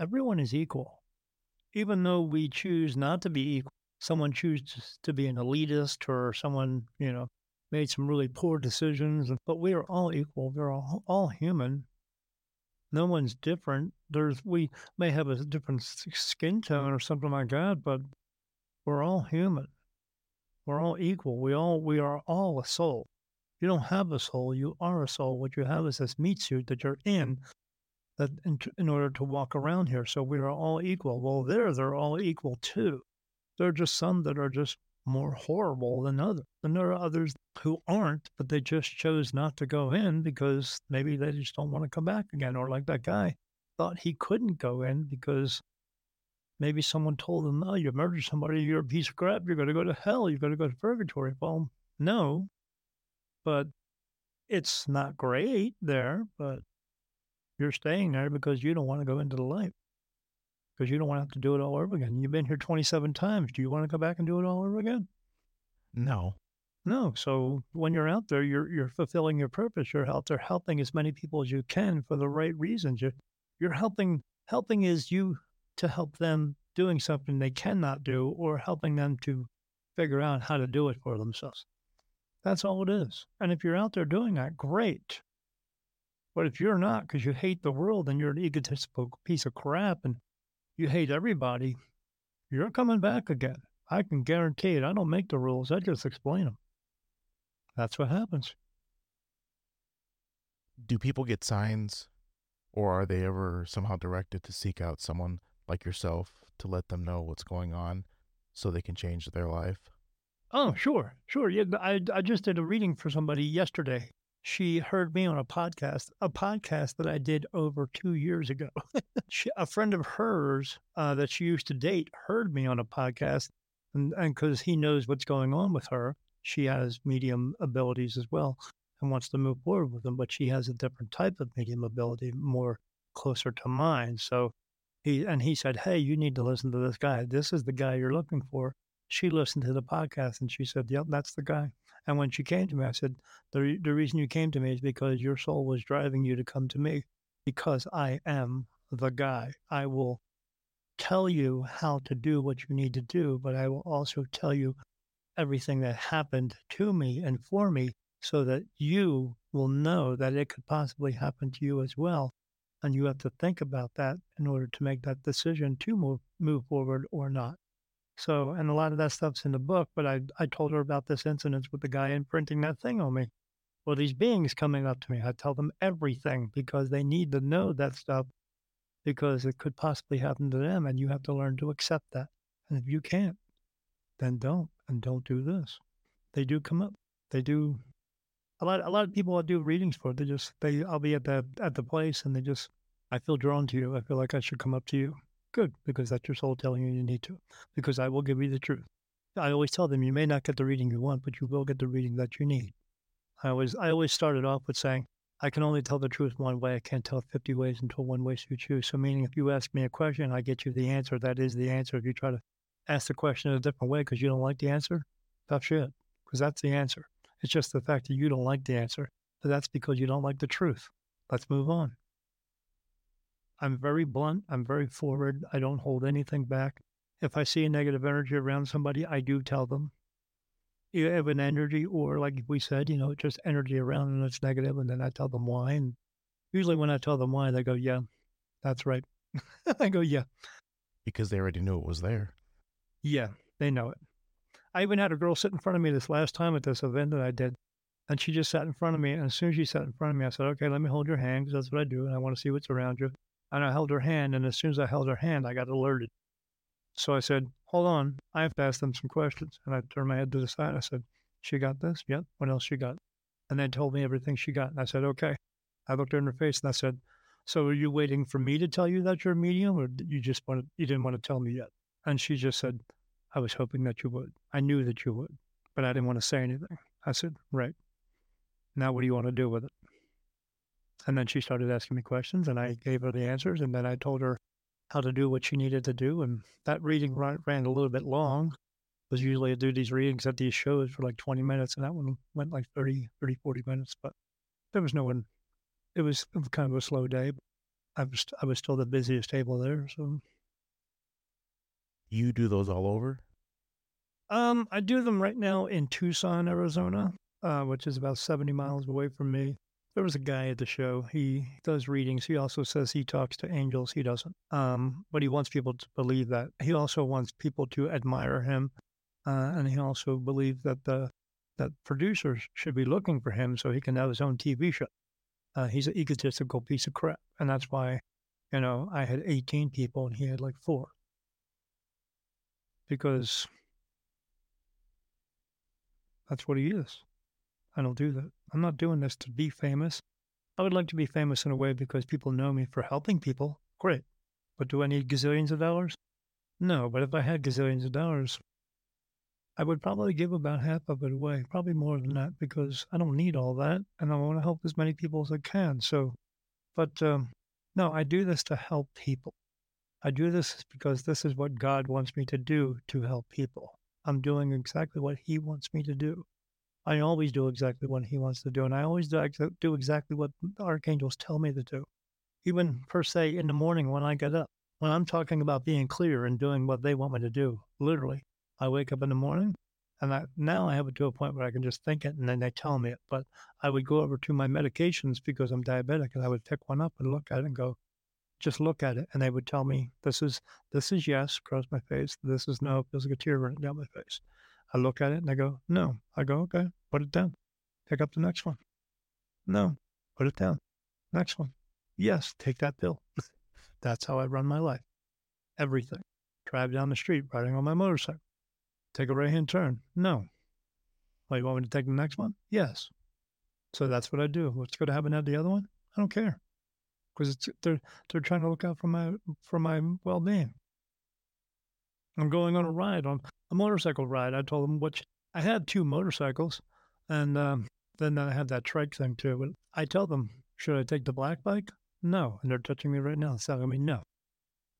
Everyone is equal, even though we choose not to be equal. Someone chooses to be an elitist, or someone you know made some really poor decisions. But we are all equal. We're all, all human, no one's different. There's we may have a different skin tone or something like that, but we're all human. We're all equal. We all we are all a soul. You don't have a soul. You are a soul. What you have is this meat suit that you're in, that in, in order to walk around here. So we are all equal. Well, there they're all equal too. There are just some that are just more horrible than others. And there are others who aren't, but they just chose not to go in because maybe they just don't want to come back again. Or like that guy thought he couldn't go in because maybe someone told him, "Oh, you murdered somebody. You're a piece of crap. You're going to go to hell. You're going to go to purgatory." Well, no, but it's not great there. But you're staying there because you don't want to go into the light because you don't want to have to do it all over again. You've been here 27 times. Do you want to go back and do it all over again? No. No. So when you're out there, you're you're fulfilling your purpose. You're out there helping as many people as you can for the right reasons. You're you're helping helping is you to help them doing something they cannot do or helping them to figure out how to do it for themselves. That's all it is. And if you're out there doing that, great. But if you're not because you hate the world and you're an egotistical piece of crap and you hate everybody, you're coming back again. I can guarantee it. I don't make the rules, I just explain them. That's what happens. Do people get signs or are they ever somehow directed to seek out someone like yourself to let them know what's going on so they can change their life? Oh, sure, sure. Yeah, I, I just did a reading for somebody yesterday. She heard me on a podcast, a podcast that I did over two years ago. she, a friend of hers uh, that she used to date heard me on a podcast, and because he knows what's going on with her, she has medium abilities as well and wants to move forward with them, but she has a different type of medium ability, more closer to mine. So he and he said, "Hey, you need to listen to this guy. This is the guy you're looking for." She listened to the podcast and she said, "Yep, that's the guy." And when she came to me, I said, "The the reason you came to me is because your soul was driving you to come to me, because I am the guy. I will tell you how to do what you need to do, but I will also tell you everything that happened to me and for me so that you will know that it could possibly happen to you as well. And you have to think about that in order to make that decision to move, move forward or not. So, and a lot of that stuff's in the book, but I, I told her about this incident with the guy imprinting that thing on me. Well, these beings coming up to me, I tell them everything because they need to know that stuff because it could possibly happen to them. And you have to learn to accept that. And if you can't, then don't. And don't do this. They do come up. They do a lot a lot of people I do readings for, they just they I'll be at the at the place and they just I feel drawn to you. I feel like I should come up to you. Good, because that's your soul telling you you need to. Because I will give you the truth. I always tell them you may not get the reading you want, but you will get the reading that you need. I always I always started off with saying, I can only tell the truth one way. I can't tell 50 ways until one way you. So meaning if you ask me a question, I get you the answer. That is the answer. If you try to ask the question in a different way because you don't like the answer, tough shit. Because that's the answer. It's just the fact that you don't like the answer, but that's because you don't like the truth. Let's move on. I'm very blunt. I'm very forward. I don't hold anything back. If I see a negative energy around somebody, I do tell them. You have an energy, or like we said, you know, just energy around and it's negative, and then I tell them why. And usually, when I tell them why, they go, "Yeah, that's right." I go, "Yeah," because they already knew it was there. Yeah, they know it. I even had a girl sit in front of me this last time at this event that I did. And she just sat in front of me. And as soon as she sat in front of me, I said, okay, let me hold your hand because that's what I do. And I want to see what's around you. And I held her hand. And as soon as I held her hand, I got alerted. So I said, hold on. I have to ask them some questions. And I turned my head to the side. I said, she got this? Yep. What else she got? And they told me everything she got. And I said, okay. I looked her in her face and I said, so are you waiting for me to tell you that you're a medium or you just wanted, you didn't want to tell me yet? And she just said, I was hoping that you would. I knew that you would, but I didn't want to say anything. I said, Right. Now, what do you want to do with it? And then she started asking me questions, and I gave her the answers, and then I told her how to do what she needed to do. And that reading ran, ran a little bit long because usually I do these readings at these shows for like 20 minutes, and that one went like 30, 30, 40 minutes. But there was no one, it was kind of a slow day. I was, I was still the busiest table there. So you do those all over? Um, I do them right now in Tucson, Arizona, uh, which is about 70 miles away from me. There was a guy at the show. He does readings. He also says he talks to angels. He doesn't. Um, but he wants people to believe that. He also wants people to admire him. Uh, and he also believes that the that producers should be looking for him so he can have his own TV show. Uh, he's an egotistical piece of crap. And that's why, you know, I had 18 people and he had like four. because that's what he is. I don't do that. I'm not doing this to be famous. I would like to be famous in a way because people know me for helping people. Great. But do I need gazillions of dollars? No, but if I had gazillions of dollars, I would probably give about half of it away, probably more than that, because I don't need all that and I want to help as many people as I can. So, but um, no, I do this to help people. I do this because this is what God wants me to do to help people. I'm doing exactly what He wants me to do. I always do exactly what He wants to do, and I always do, do exactly what the archangels tell me to do. Even per se in the morning when I get up, when I'm talking about being clear and doing what they want me to do, literally, I wake up in the morning and I, now I have it to a point where I can just think it and then they tell me it. But I would go over to my medications because I'm diabetic and I would pick one up and look at it and go, just look at it. And they would tell me, this is, this is yes, across my face. This is no, feels like a tear running down my face. I look at it and I go, no. I go, okay, put it down. Pick up the next one. No, put it down. Next one. Yes, take that pill. That's how I run my life. Everything. Drive down the street riding on my motorcycle. Take a right hand turn. No. Oh, you want me to take the next one? Yes. So that's what I do. What's going to happen at the other one? I don't care. Because it's they're they're trying to look out for my for my well being. I'm going on a ride on a motorcycle ride. I told them which I had two motorcycles, and um, then I had that trike thing too. But I tell them, should I take the black bike? No, and they're touching me right now and telling me no.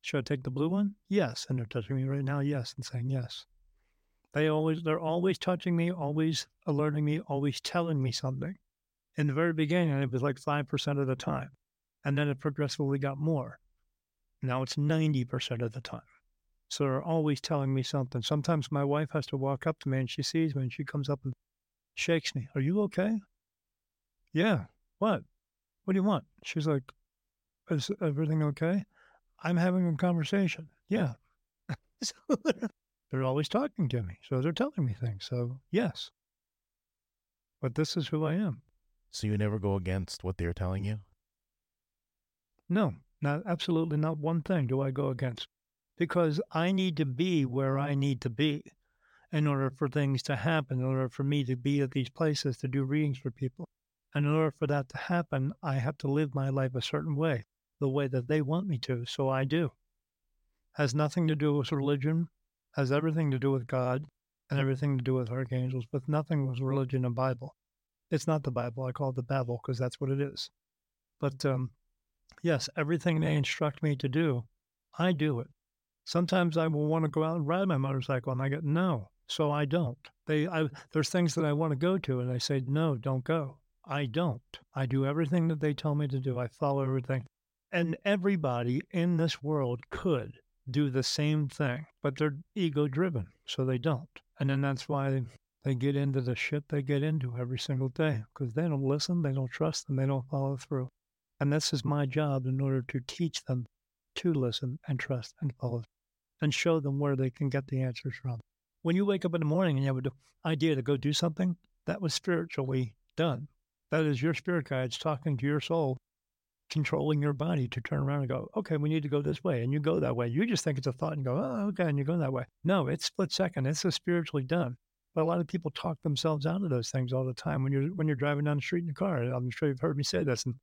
Should I take the blue one? Yes, and they're touching me right now. Yes, and saying yes. They always they're always touching me, always alerting me, always telling me something. In the very beginning, it was like five percent of the time, and then it progressively got more. Now it's ninety percent of the time. So they're always telling me something. Sometimes my wife has to walk up to me and she sees me and she comes up and shakes me. Are you okay? Yeah. What? What do you want? She's like, Is everything okay? I'm having a conversation. Yeah. so they're always talking to me. So they're telling me things. So, yes. But this is who I am. So you never go against what they're telling you? No, not absolutely not one thing do I go against because I need to be where I need to be in order for things to happen, in order for me to be at these places to do readings for people. And in order for that to happen, I have to live my life a certain way, the way that they want me to. So I do. Has nothing to do with religion, has everything to do with God and everything to do with archangels, but nothing with religion and Bible. It's not the Bible. I call it the Bible because that's what it is. But um, yes, everything they instruct me to do, I do it. Sometimes I will want to go out and ride my motorcycle, and I get no, so I don't. They, I, there's things that I want to go to, and I say no, don't go. I don't. I do everything that they tell me to do. I follow everything, and everybody in this world could do the same thing, but they're ego driven, so they don't. And then that's why they get into the shit they get into every single day because they don't listen, they don't trust, and they don't follow through. And this is my job in order to teach them to listen and trust and follow and show them where they can get the answers from. When you wake up in the morning and you have an idea to go do something, that was spiritually done. That is your spirit guides talking to your soul, controlling your body to turn around and go, okay, we need to go this way. And you go that way. You just think it's a thought and go, oh, okay, and you go that way. No, it's split second. It's a spiritually done. But a lot of people talk themselves out of those things all the time when you're when you're driving down the street in a car. I'm sure you've heard me say this and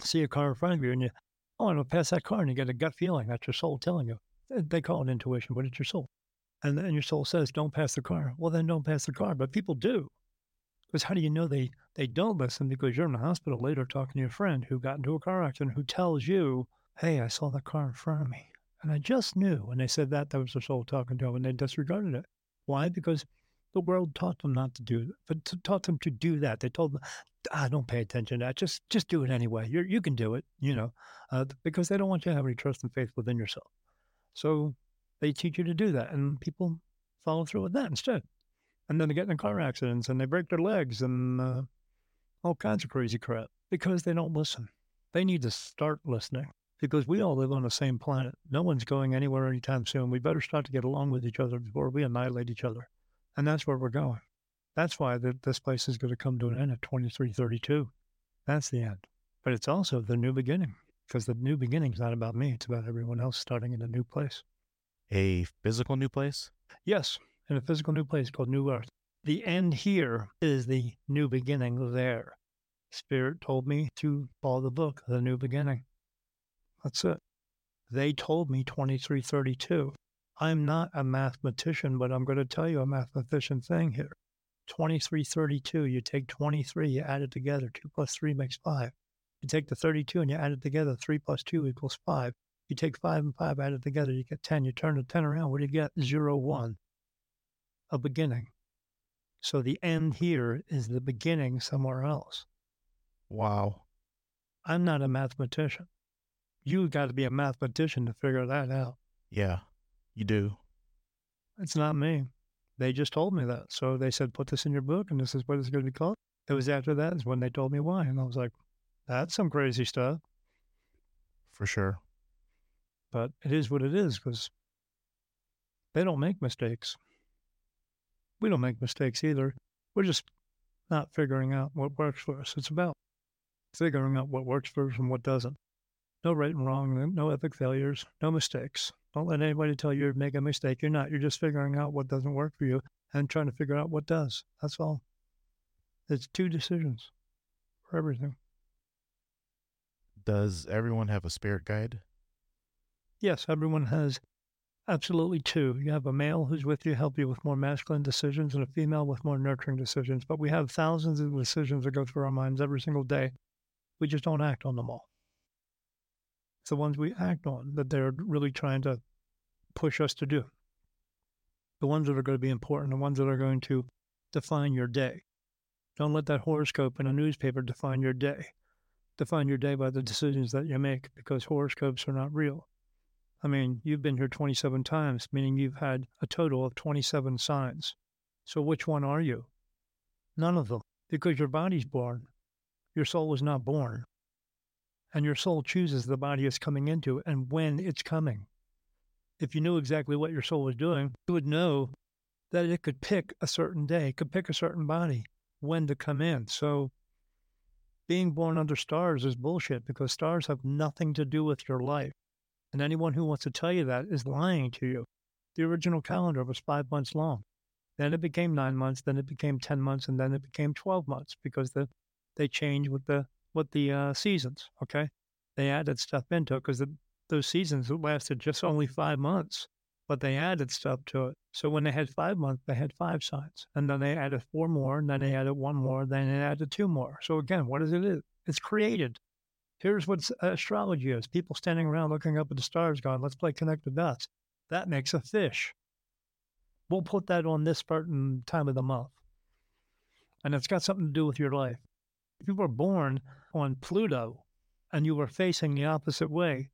see a car in front of you and you, oh, I'm to pass that car and you get a gut feeling. That's your soul telling you. They call it intuition, but it's your soul. And then your soul says, don't pass the car. Well, then don't pass the car. But people do. Because how do you know they, they don't listen? Because you're in the hospital later talking to your friend who got into a car accident who tells you, hey, I saw the car in front of me. And I just knew when they said that, that was their soul talking to them and they disregarded it. Why? Because the world taught them not to do that, but taught them to do that. They told them, ah, don't pay attention to that. Just just do it anyway. You you can do it, you know, uh, because they don't want you to have any trust and faith within yourself. So they teach you to do that, and people follow through with that instead. And then they get in car accidents and they break their legs and uh, all kinds of crazy crap because they don't listen. They need to start listening because we all live on the same planet. No one's going anywhere anytime soon. We better start to get along with each other before we annihilate each other. And that's where we're going. That's why the, this place is going to come to an end at 2332. That's the end. But it's also the new beginning because the new beginning is not about me. It's about everyone else starting in a new place. A physical new place? Yes, in a physical new place called New Earth. The end here is the new beginning there. Spirit told me to follow the book, The New Beginning. That's it. They told me 2332. I'm not a mathematician, but I'm going to tell you a mathematician thing here. 2332, you take 23, you add it together. 2 plus 3 makes 5. You take the 32 and you add it together. 3 plus 2 equals 5. You take 5 and 5, add it together, you get 10. You turn the 10 around, what do you get? 0, 1. A beginning. So the end here is the beginning somewhere else. Wow. I'm not a mathematician. You got to be a mathematician to figure that out. Yeah, you do. It's not me. They just told me that. So they said, put this in your book and this is what it's going to be called. It was after that is when they told me why. And I was like, that's some crazy stuff. For sure. But it is what it is because they don't make mistakes. We don't make mistakes either. We're just not figuring out what works for us. It's about figuring out what works for us and what doesn't. No right and wrong, no epic failures, no mistakes. Don't let anybody tell you you're making a mistake. You're not. You're just figuring out what doesn't work for you and trying to figure out what does. That's all. It's two decisions for everything. Does everyone have a spirit guide? Yes, everyone has absolutely two. You have a male who's with you, help you with more masculine decisions, and a female with more nurturing decisions. But we have thousands of decisions that go through our minds every single day. We just don't act on them all. It's the ones we act on that they're really trying to push us to do. The ones that are going to be important, the ones that are going to define your day. Don't let that horoscope in a newspaper define your day. Define your day by the decisions that you make because horoscopes are not real. I mean, you've been here 27 times, meaning you've had a total of 27 signs. So which one are you? None of them, because your body's born. Your soul was not born. And your soul chooses the body it's coming into and when it's coming. If you knew exactly what your soul was doing, you would know that it could pick a certain day, could pick a certain body when to come in. So being born under stars is bullshit because stars have nothing to do with your life. And anyone who wants to tell you that is lying to you. The original calendar was five months long. Then it became nine months, then it became 10 months, and then it became 12 months because the, they changed with the with the uh, seasons. Okay. They added stuff into it because those seasons lasted just only five months, but they added stuff to it. So when they had five months, they had five signs. And then they added four more, and then they added one more, then they added two more. So again, what is it? It's created. Here's what astrology is people standing around looking up at the stars going, let's play connect the dots. That makes a fish. We'll put that on this certain time of the month. And it's got something to do with your life. If you were born on Pluto and you were facing the opposite way,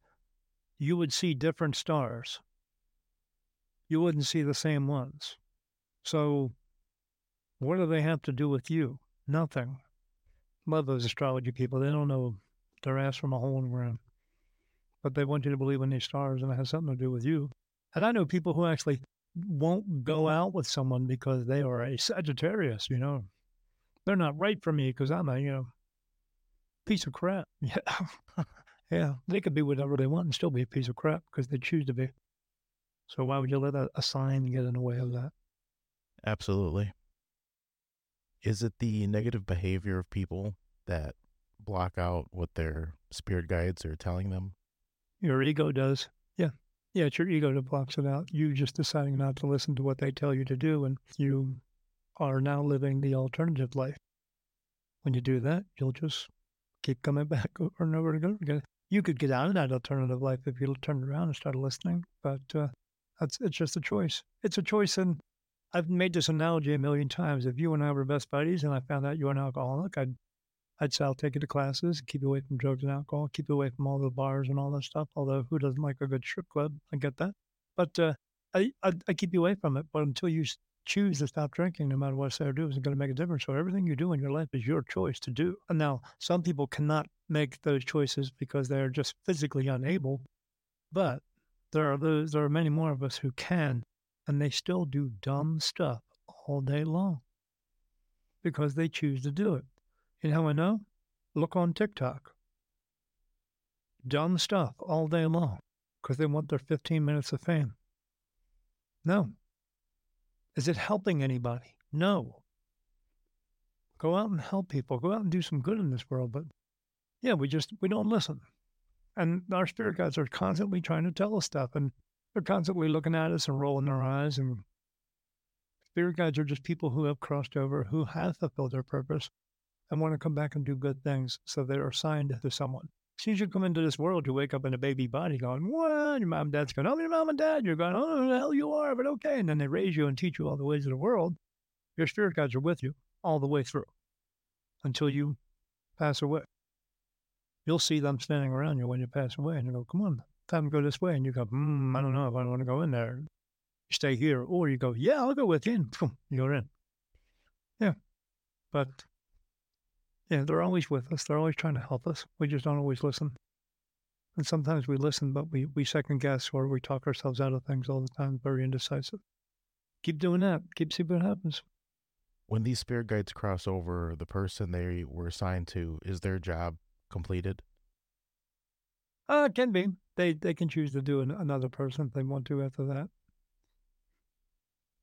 you would see different stars. You wouldn't see the same ones. So, what do they have to do with you? Nothing. Love those astrology people. They don't know their ass from a hole in the ground. But they want you to believe in these stars and it has something to do with you. And I know people who actually won't go out with someone because they are a Sagittarius, you know. They're not right for me because I'm a, you know, piece of crap. Yeah. yeah. They could be whatever they want and still be a piece of crap because they choose to be. So why would you let a, a sign get in the way of that? Absolutely. Is it the negative behavior of people that block out what their spirit guides are telling them? Your ego does. Yeah. Yeah, it's your ego that blocks it out. You just deciding not to listen to what they tell you to do, and you are now living the alternative life. When you do that, you'll just keep coming back over and over and over again. You could get out of that alternative life if you turned around and started listening, but uh, that's it's just a choice. It's a choice, and I've made this analogy a million times. If you and I were best buddies, and I found out you're an alcoholic, I'd I'd say I'll take you to classes, keep you away from drugs and alcohol, keep you away from all the bars and all that stuff. Although who doesn't like a good strip club? I get that, but uh, I, I, I keep you away from it. But until you choose to stop drinking, no matter what I say or do, isn't going to make a difference. So everything you do in your life is your choice to do. And now some people cannot make those choices because they're just physically unable, but there are those. There are many more of us who can, and they still do dumb stuff all day long because they choose to do it. You know how I know? Look on TikTok. Dumb stuff all day long because they want their 15 minutes of fame. No. Is it helping anybody? No. Go out and help people. Go out and do some good in this world. But yeah, we just we don't listen. And our spirit guides are constantly trying to tell us stuff and they're constantly looking at us and rolling their eyes and spirit guides are just people who have crossed over, who have fulfilled their purpose and want to come back and do good things. So they're assigned to someone. As you come into this world, you wake up in a baby body going, What? Your mom and dad's going, Oh, your mom and dad. You're going, Oh, the hell you are, but okay. And then they raise you and teach you all the ways of the world. Your spirit guides are with you all the way through until you pass away. You'll see them standing around you when you pass away and you go, Come on, time to go this way. And you go, mm, I don't know if I want to go in there. You stay here. Or you go, Yeah, I'll go with you. And boom, you're in. Yeah. But yeah, they're always with us. They're always trying to help us. We just don't always listen. And sometimes we listen, but we, we second guess or we talk ourselves out of things all the time, very indecisive. Keep doing that. Keep seeing what happens. When these spirit guides cross over, the person they were assigned to, is their job completed? Uh, can be. They they can choose to do an, another person if they want to after that.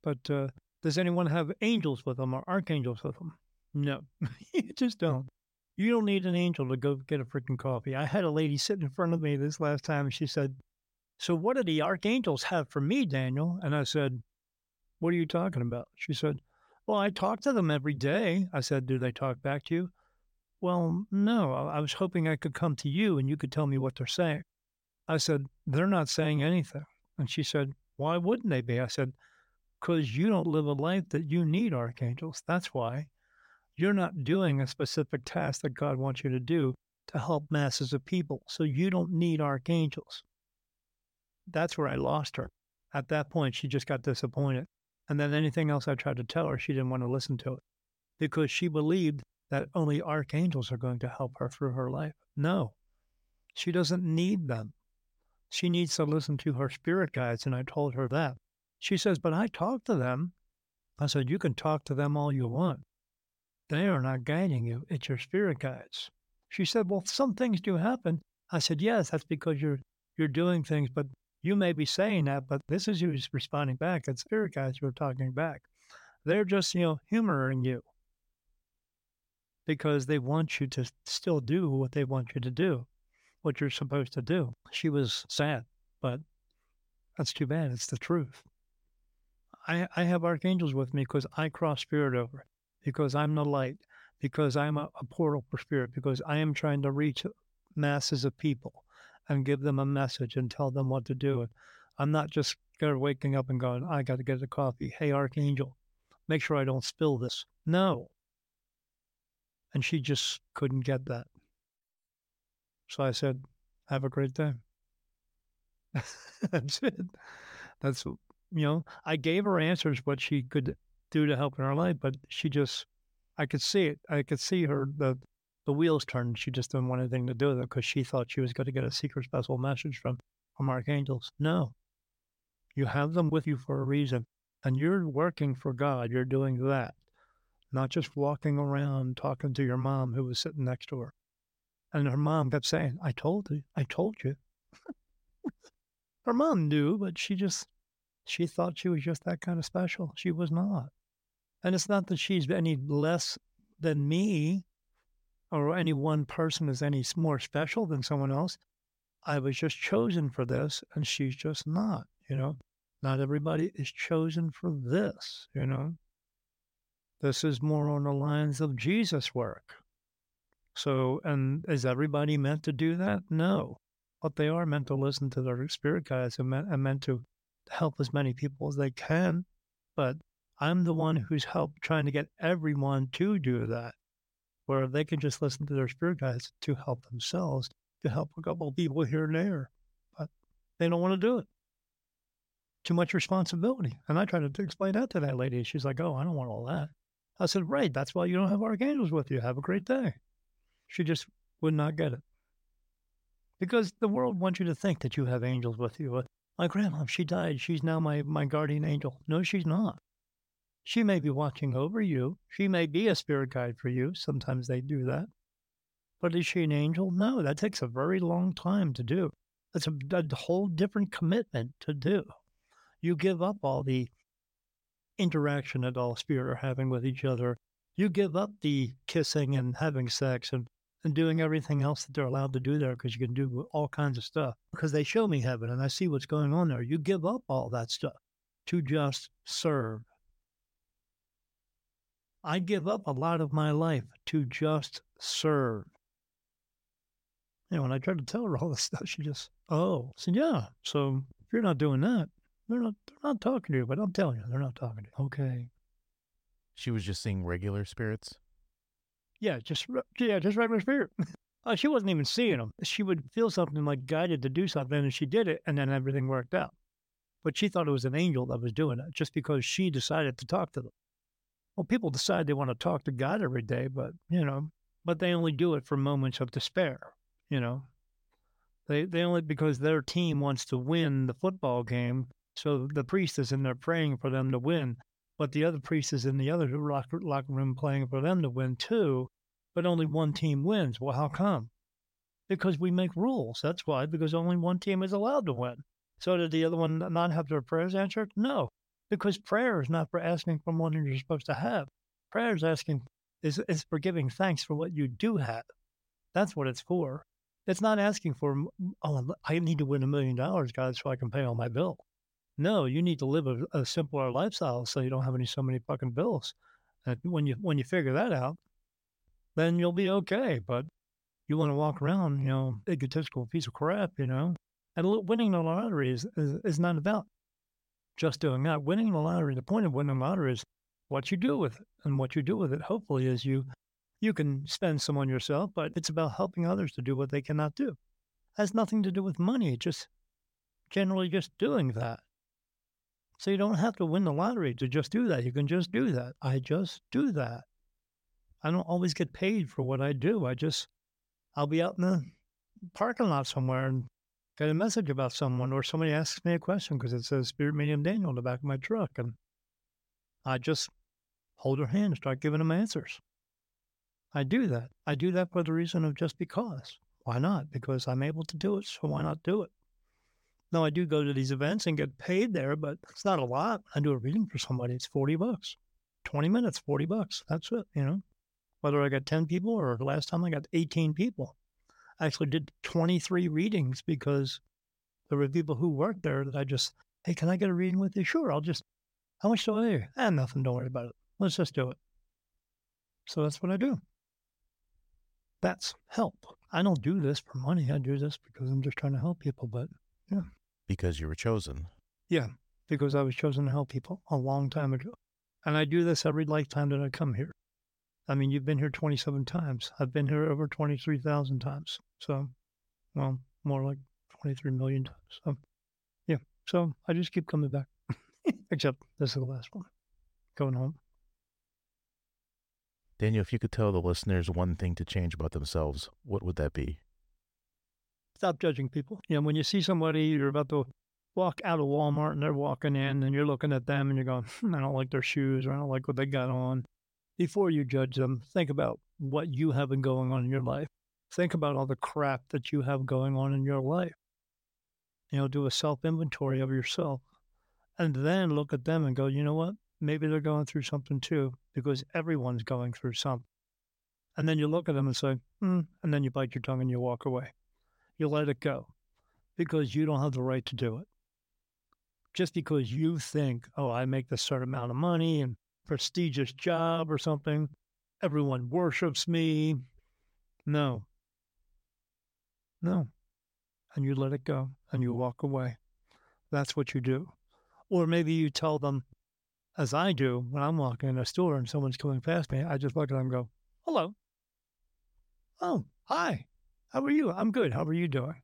But uh, does anyone have angels with them or archangels with them? No, you just don't. You don't need an angel to go get a freaking coffee. I had a lady sit in front of me this last time and she said, So what do the archangels have for me, Daniel? And I said, What are you talking about? She said, Well, I talk to them every day. I said, Do they talk back to you? Well, no. I was hoping I could come to you and you could tell me what they're saying. I said, They're not saying mm-hmm. anything. And she said, Why wouldn't they be? I said, Because you don't live a life that you need archangels. That's why you're not doing a specific task that God wants you to do to help masses of people. So you don't need archangels. That's where I lost her. At that point, she just got disappointed. And then anything else I tried to tell her, she didn't want to listen to it because she believed that only archangels are going to help her through her life. No, she doesn't need them. She needs to listen to her spirit guides. And I told her that. She says, But I talk to them. I said, You can talk to them all you want. They are not guiding you, it's your spirit guides. She said, Well, some things do happen. I said, Yes, that's because you're you're doing things, but you may be saying that, but this is you responding back. It's spirit guides who are talking back. They're just, you know, humoring you because they want you to still do what they want you to do, what you're supposed to do. She was sad, but that's too bad. It's the truth. I, I have archangels with me because I cross spirit over because I'm the light, because I'm a, a portal for spirit, because I am trying to reach masses of people and give them a message and tell them what to do. I'm not just waking up and going, I got to get a coffee. Hey, Archangel, make sure I don't spill this. No. And she just couldn't get that. So I said, Have a great day. That's it. That's, you know, I gave her answers what she could do to help in her life, but she just, I could see it. I could see her, the, the wheels turned. She just didn't want anything to do with it because she thought she was going to get a secret special message from, from archangels. No, you have them with you for a reason. And you're working for God. You're doing that, not just walking around talking to your mom who was sitting next to her. And her mom kept saying, I told you, I told you. her mom knew, but she just, she thought she was just that kind of special. She was not. And it's not that she's any less than me or any one person is any more special than someone else. I was just chosen for this, and she's just not, you know. Not everybody is chosen for this, you know. This is more on the lines of Jesus' work. So, and is everybody meant to do that? No. But they are meant to listen to their spirit guides and meant, and meant to help as many people as they can. But I'm the one who's helped trying to get everyone to do that, where they can just listen to their spirit guides to help themselves, to help a couple people here and there. But they don't want to do it. Too much responsibility. And I tried to explain that to that lady. She's like, oh, I don't want all that. I said, right, that's why you don't have archangels with you. Have a great day. She just would not get it. Because the world wants you to think that you have angels with you. My grandma, she died. She's now my, my guardian angel. No, she's not. She may be watching over you. She may be a spirit guide for you. Sometimes they do that. But is she an angel? No, that takes a very long time to do. That's a, a whole different commitment to do. You give up all the interaction that all spirit are having with each other. You give up the kissing and having sex and, and doing everything else that they're allowed to do there because you can do all kinds of stuff. Because they show me heaven and I see what's going on there. You give up all that stuff to just serve. I give up a lot of my life to just serve. And when I tried to tell her all this stuff, she just, oh, I said, yeah. So if you're not doing that, they're not, they're not talking to you, but I'm telling you, they're not talking to you. Okay. She was just seeing regular spirits. Yeah, just, yeah, just regular spirit. uh, she wasn't even seeing them. She would feel something like guided to do something, and she did it, and then everything worked out. But she thought it was an angel that was doing it just because she decided to talk to them. Well, people decide they want to talk to God every day, but, you know, but they only do it for moments of despair, you know. They, they only, because their team wants to win the football game, so the priest is in there praying for them to win, but the other priest is in the other locker, locker room playing for them to win too, but only one team wins. Well, how come? Because we make rules. That's why, because only one team is allowed to win. So did the other one not have their prayers answered? No, because prayer is not for asking for than you're supposed to have. Prayer is asking is, is for giving thanks for what you do have. That's what it's for. It's not asking for, oh, I need to win a million dollars, God, so I can pay all my bills. No, you need to live a, a simpler lifestyle so you don't have any so many fucking bills. And when you when you figure that out, then you'll be okay. But you want to walk around, you know, egotistical piece of crap, you know. And winning the lottery is, is, is not about just doing that. Winning the lottery, the point of winning the lottery is what you do with it. And what you do with it, hopefully, is you you can spend some on yourself, but it's about helping others to do what they cannot do. It has nothing to do with money, just generally just doing that. So you don't have to win the lottery to just do that. You can just do that. I just do that. I don't always get paid for what I do. I just, I'll be out in the parking lot somewhere and get a message about someone, or somebody asks me a question because it says Spirit Medium Daniel in the back of my truck. And I just hold her hand and start giving them answers. I do that. I do that for the reason of just because. Why not? Because I'm able to do it, so why not do it? Now, I do go to these events and get paid there, but it's not a lot. I do a reading for somebody, it's 40 bucks. 20 minutes, 40 bucks. That's it, you know. Whether I got 10 people or last time I got 18 people. I actually did 23 readings because there were people who worked there that I just, hey, can I get a reading with you? Sure, I'll just, how much do I owe you? Ah, nothing, don't worry about it. Let's just do it. So that's what I do. That's help. I don't do this for money. I do this because I'm just trying to help people. But yeah because you were chosen. Yeah, because I was chosen to help people a long time ago. And I do this every lifetime that I come here. I mean, you've been here 27 times. I've been here over 23,000 times. So, well, more like 23 million times. So, yeah. So I just keep coming back. Except this is the last one. Going home. Daniel, if you could tell the listeners one thing to change about themselves, what would that be? Stop judging people. You know, when you see somebody, you're about to walk out of Walmart and they're walking in and you're looking at them and you're going, hmm, I don't like their shoes or I don't like what they got on. Before you judge them, think about what you have been going on in your life. Think about all the crap that you have going on in your life. You know, do a self inventory of yourself and then look at them and go, you know what? Maybe they're going through something too, because everyone's going through something. And then you look at them and say, hmm, and then you bite your tongue and you walk away you let it go because you don't have the right to do it. Just because you think, oh, I make this certain amount of money and prestigious job or something, everyone worships me. No. No. And you let it go and you walk away. That's what you do. Or maybe you tell them, as I do when I'm walking in a store and someone's coming past me, I just look at them and go, hello. Oh, hi. How are you? I'm good. How are you doing?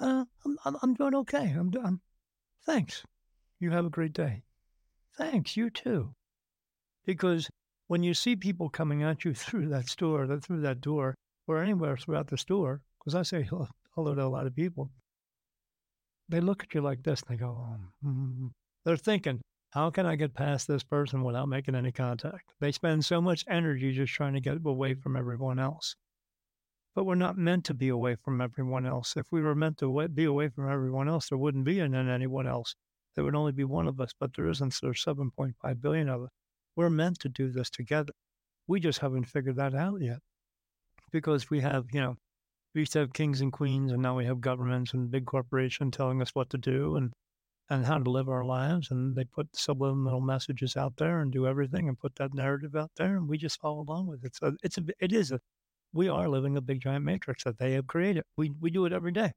Uh, I'm, I'm, I'm doing okay. I'm, I'm, thanks. You have a great day. Thanks. You too. Because when you see people coming at you through that store, through that door, or anywhere throughout the store, because I say hello, hello to a lot of people, they look at you like this and they go, oh, mm-hmm. they're thinking, how can I get past this person without making any contact? They spend so much energy just trying to get away from everyone else. But we're not meant to be away from everyone else. If we were meant to be away from everyone else, there wouldn't be anyone else. there would only be one of us, but there isn't. So there's 7.5 billion of us. We're meant to do this together. We just haven't figured that out yet because we have, you know, we used to have kings and queens, and now we have governments and big corporations telling us what to do and and how to live our lives. And they put subliminal messages out there and do everything and put that narrative out there, and we just follow along with it. So it's a, it is a, we are living a big giant matrix that they have created. We we do it every day.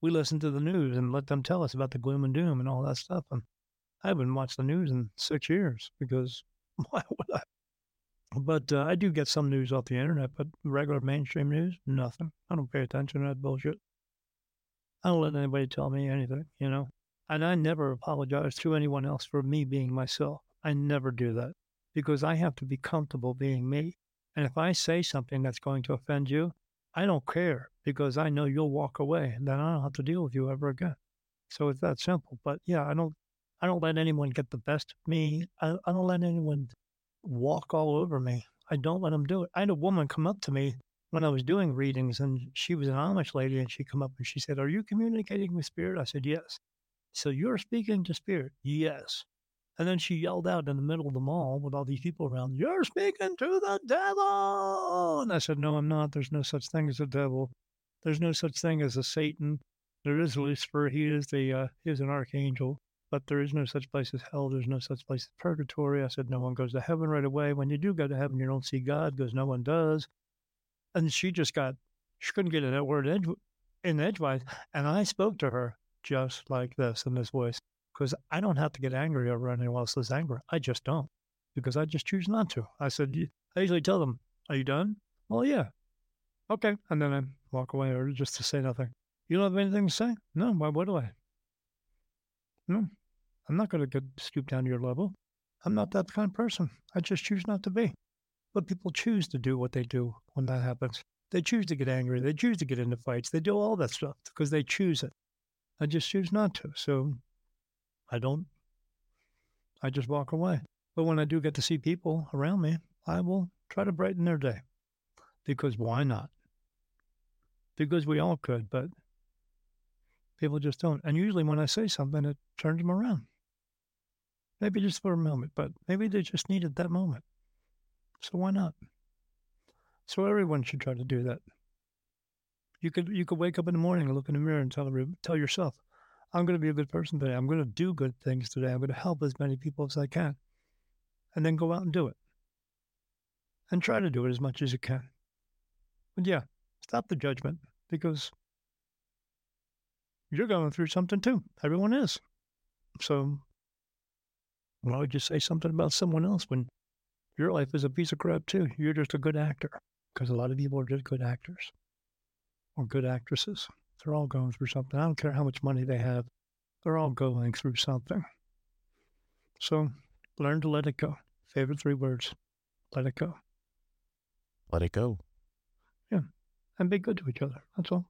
We listen to the news and let them tell us about the gloom and doom and all that stuff. And I haven't watched the news in six years because why would I? But uh, I do get some news off the internet, but regular mainstream news, nothing. I don't pay attention to that bullshit. I don't let anybody tell me anything, you know. And I never apologize to anyone else for me being myself. I never do that because I have to be comfortable being me. And if I say something that's going to offend you, I don't care because I know you'll walk away and then I don't have to deal with you ever again. So it's that simple. But yeah, I don't I don't let anyone get the best of me. I, I don't let anyone walk all over me. I don't let them do it. I had a woman come up to me when I was doing readings, and she was an Amish lady, and she come up and she said, "Are you communicating with spirit?" I said, "Yes." So you're speaking to spirit? Yes. And then she yelled out in the middle of the mall with all these people around, You're speaking to the devil. And I said, No, I'm not. There's no such thing as a devil. There's no such thing as a Satan. There is Lucifer. He is the uh, he is an archangel but there is no such place as hell. There's no such place as purgatory. I said, no one goes to heaven right away. When you do go to heaven, you don't see God because no one does. And she just got, she couldn't get that word edge, in edgewise. And I spoke to her just like this in this voice because I don't have to get angry over anyone else's anger. I just don't because I just choose not to. I said, I usually tell them, are you done? Well, yeah. Okay. And then I walk away or just to say nothing. You don't have anything to say? No. Why would I? No. I'm not going to get stoop down to your level. I'm not that kind of person. I just choose not to be. But people choose to do what they do when that happens. They choose to get angry. They choose to get into fights. They do all that stuff because they choose it. I just choose not to. So I don't, I just walk away. But when I do get to see people around me, I will try to brighten their day. Because why not? Because we all could, but people just don't. And usually when I say something, it turns them around. Maybe just for a moment, but maybe they just needed that moment. So why not? So everyone should try to do that. You could you could wake up in the morning and look in the mirror and tell tell yourself, I'm going to be a good person today. I'm going to do good things today. I'm going to help as many people as I can, and then go out and do it. And try to do it as much as you can. But yeah, stop the judgment because you're going through something too. Everyone is. So why would you say something about someone else when your life is a piece of crap too? You're just a good actor because a lot of people are just good actors or good actresses. They're all going through something. I don't care how much money they have, they're all going through something. So learn to let it go. Favorite three words let it go. Let it go. Yeah. And be good to each other. That's all.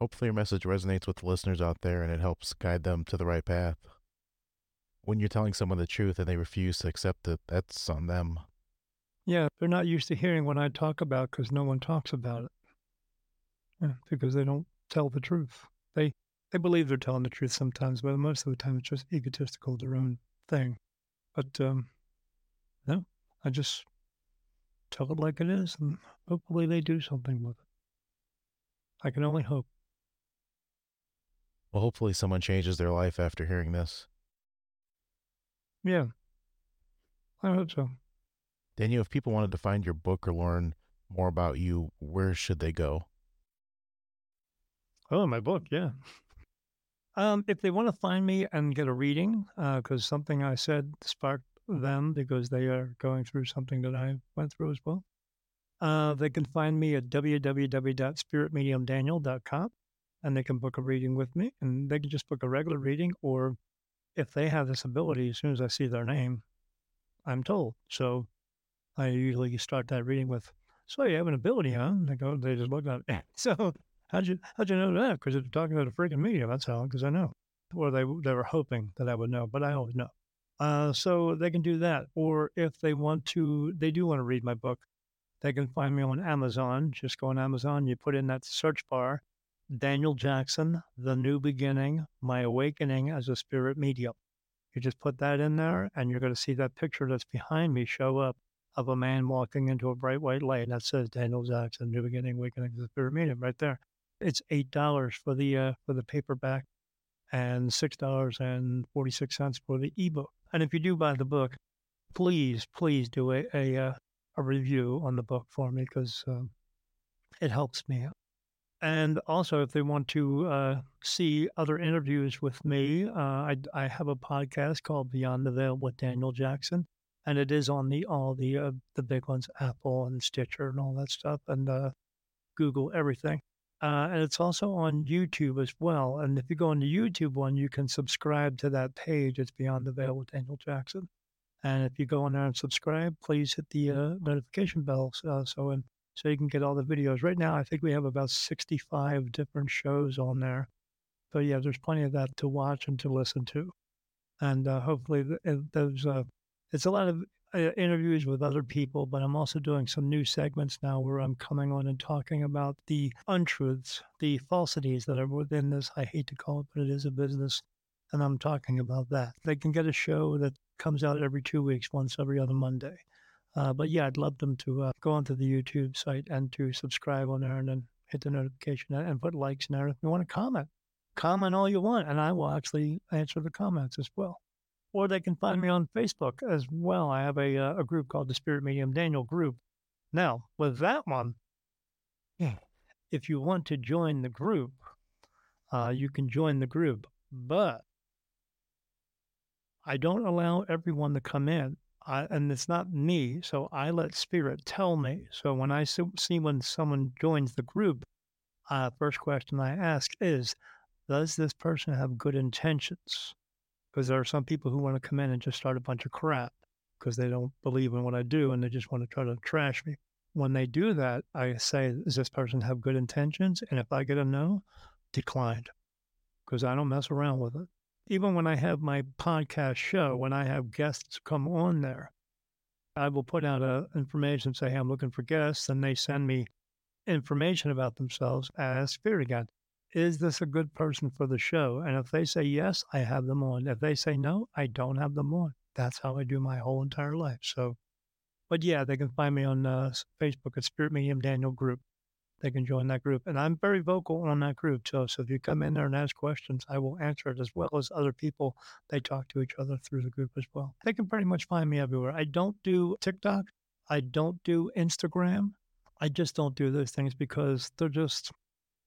Hopefully, your message resonates with the listeners out there and it helps guide them to the right path when you're telling someone the truth and they refuse to accept it, that's on them. Yeah, they're not used to hearing what I talk about because no one talks about it. Yeah, because they don't tell the truth. They they believe they're telling the truth sometimes, but most of the time it's just egotistical, their own thing. But um, no, I just tell it like it is, and hopefully they do something with it. I can only hope. Well, hopefully someone changes their life after hearing this. Yeah. I hope so. Daniel, if people wanted to find your book or learn more about you, where should they go? Oh, my book, yeah. Um, if they want to find me and get a reading, because uh, something I said sparked them because they are going through something that I went through as well. Uh, they can find me at www.spiritmediumdaniel.com and they can book a reading with me and they can just book a regular reading or if they have this ability, as soon as I see their name, I'm told. So I usually start that reading with, "So you have an ability, huh?" And they go, they just look at it. So how'd you how'd you know that? Because they're talking to the freaking medium. That's how. Because I know. Well, they they were hoping that I would know, but I always know. Uh, so they can do that. Or if they want to, they do want to read my book. They can find me on Amazon. Just go on Amazon. You put in that search bar, Daniel Jackson, The New Beginning, My Awakening as a Spirit Medium. You just put that in there, and you're going to see that picture that's behind me show up of a man walking into a bright white light that says Daniel Jackson, New Beginning, Awakening as a Spirit Medium right there. It's eight dollars for the uh, for the paperback, and six dollars and forty six cents for the ebook. And if you do buy the book, please, please do a a, uh, a review on the book for me because um, it helps me. And also, if they want to uh, see other interviews with me, uh, I, I have a podcast called Beyond the Veil with Daniel Jackson, and it is on the all the uh, the big ones, Apple and Stitcher and all that stuff, and uh, Google everything. Uh, and it's also on YouTube as well. And if you go on the YouTube one, you can subscribe to that page. It's Beyond the Veil with Daniel Jackson. And if you go on there and subscribe, please hit the uh, notification bell uh, so and so you can get all the videos. Right now, I think we have about 65 different shows on there. So yeah, there's plenty of that to watch and to listen to. And uh, hopefully, those uh, it's a lot of uh, interviews with other people, but I'm also doing some new segments now where I'm coming on and talking about the untruths, the falsities that are within this. I hate to call it, but it is a business. And I'm talking about that. They can get a show that comes out every two weeks, once every other Monday. Uh, but yeah, I'd love them to uh, go onto the YouTube site and to subscribe on there and then hit the notification and put likes there. If you want to comment, comment all you want, and I will actually answer the comments as well or they can find me on Facebook as well. I have a, uh, a group called the Spirit Medium Daniel Group. Now, with that one, if you want to join the group, uh, you can join the group, but I don't allow everyone to come in. I, and it's not me, so I let Spirit tell me. So when I see when someone joins the group, uh, first question I ask is, does this person have good intentions? Because there are some people who want to come in and just start a bunch of crap because they don't believe in what I do and they just want to try to trash me. When they do that, I say, Does this person have good intentions? And if I get a no, declined because I don't mess around with it. Even when I have my podcast show, when I have guests come on there, I will put out a information and say, hey, I'm looking for guests, and they send me information about themselves as Spirit Guide is this a good person for the show? And if they say yes, I have them on. If they say no, I don't have them on. That's how I do my whole entire life. So, but yeah, they can find me on uh, Facebook at Spirit Medium Daniel Group. They can join that group. And I'm very vocal on that group. too. so if you come in there and ask questions, I will answer it as well as other people. They talk to each other through the group as well. They can pretty much find me everywhere. I don't do TikTok. I don't do Instagram. I just don't do those things because they're just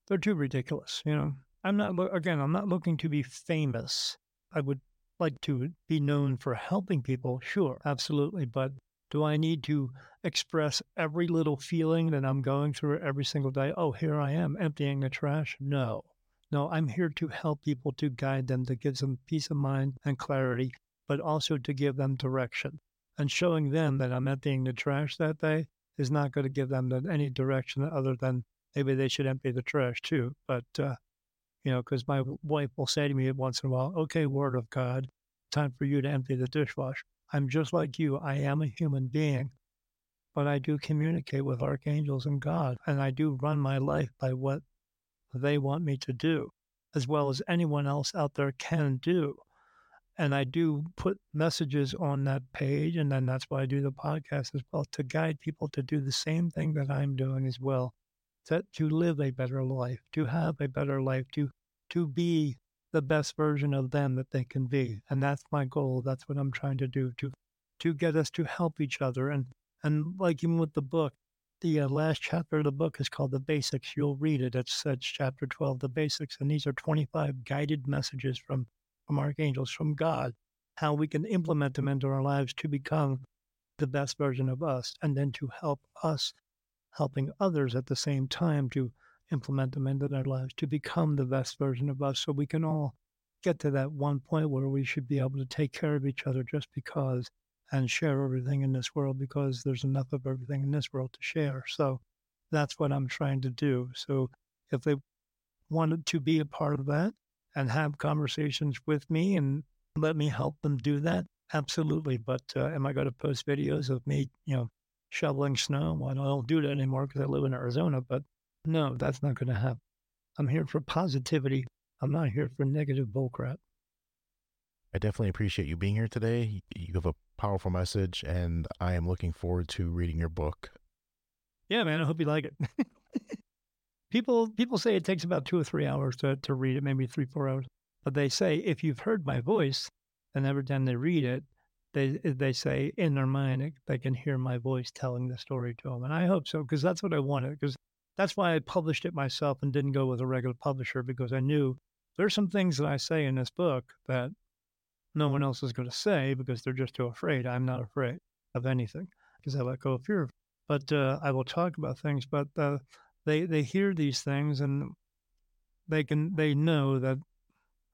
they're too ridiculous. You know, I'm not, again, I'm not looking to be famous. I would like to be known for helping people, sure, absolutely. But do I need to express every little feeling that I'm going through every single day? Oh, here I am emptying the trash? No. No, I'm here to help people, to guide them, to give them peace of mind and clarity, but also to give them direction. And showing them that I'm emptying the trash that day is not going to give them any direction other than maybe they should empty the trash too. But, uh, you know, because my wife will say to me once in a while, okay, word of God, time for you to empty the dishwasher. I'm just like you. I am a human being, but I do communicate with archangels and God, and I do run my life by what they want me to do, as well as anyone else out there can do. And I do put messages on that page, and then that's why I do the podcast as well to guide people to do the same thing that I'm doing as well to, to live a better life, to have a better life, to to be the best version of them that they can be. And that's my goal. That's what I'm trying to do to to get us to help each other. And and like even with the book, the uh, last chapter of the book is called The Basics. You'll read it. It's, it's chapter 12, The Basics. And these are 25 guided messages from, from archangels, from God, how we can implement them into our lives to become the best version of us and then to help us helping others at the same time to implement them into their lives, to become the best version of us so we can all get to that one point where we should be able to take care of each other just because and share everything in this world because there's enough of everything in this world to share. So that's what I'm trying to do. So if they wanted to be a part of that and have conversations with me and let me help them do that, absolutely. But uh, am I going to post videos of me, you know, shoveling snow. Well, I don't do that anymore because I live in Arizona, but no, that's not going to happen. I'm here for positivity. I'm not here for negative bullcrap. I definitely appreciate you being here today. You have a powerful message, and I am looking forward to reading your book. Yeah, man. I hope you like it. people people say it takes about two or three hours to, to read it, maybe three, four hours. But they say if you've heard my voice, and every time they read it, they they say in their mind they can hear my voice telling the story to them. And I hope so because that's what I wanted. Because that's why I published it myself and didn't go with a regular publisher because I knew there's some things that I say in this book that no one else is going to say because they're just too afraid. I'm not afraid of anything because I let go of fear. But uh, I will talk about things. But uh, they they hear these things and they can they know that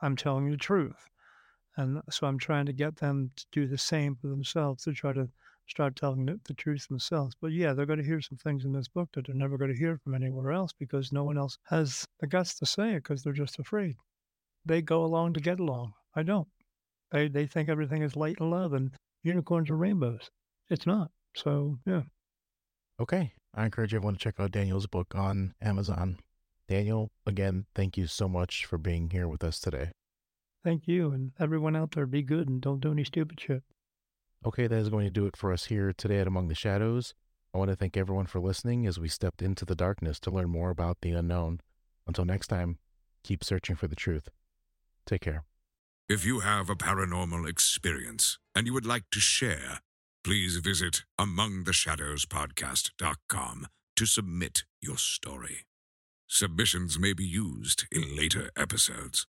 I'm telling the truth. And so I'm trying to get them to do the same for themselves to try to start telling the, the truth themselves. But yeah, they're going to hear some things in this book that they're never going to hear from anywhere else because no one else has the guts to say it because they're just afraid. They go along to get along. I don't. They they think everything is light and love and unicorns and rainbows. It's not. So yeah. Okay. I encourage everyone to check out Daniel's book on Amazon. Daniel, again, thank you so much for being here with us today. Thank you. And everyone out there, be good and don't do any stupid shit. Okay, that is going to do it for us here today at Among the Shadows. I want to thank everyone for listening as we stepped into the darkness to learn more about the unknown. Until next time, keep searching for the truth. Take care. If you have a paranormal experience and you would like to share, please visit amongtheshadowspodcast.com to submit your story. Submissions may be used in later episodes.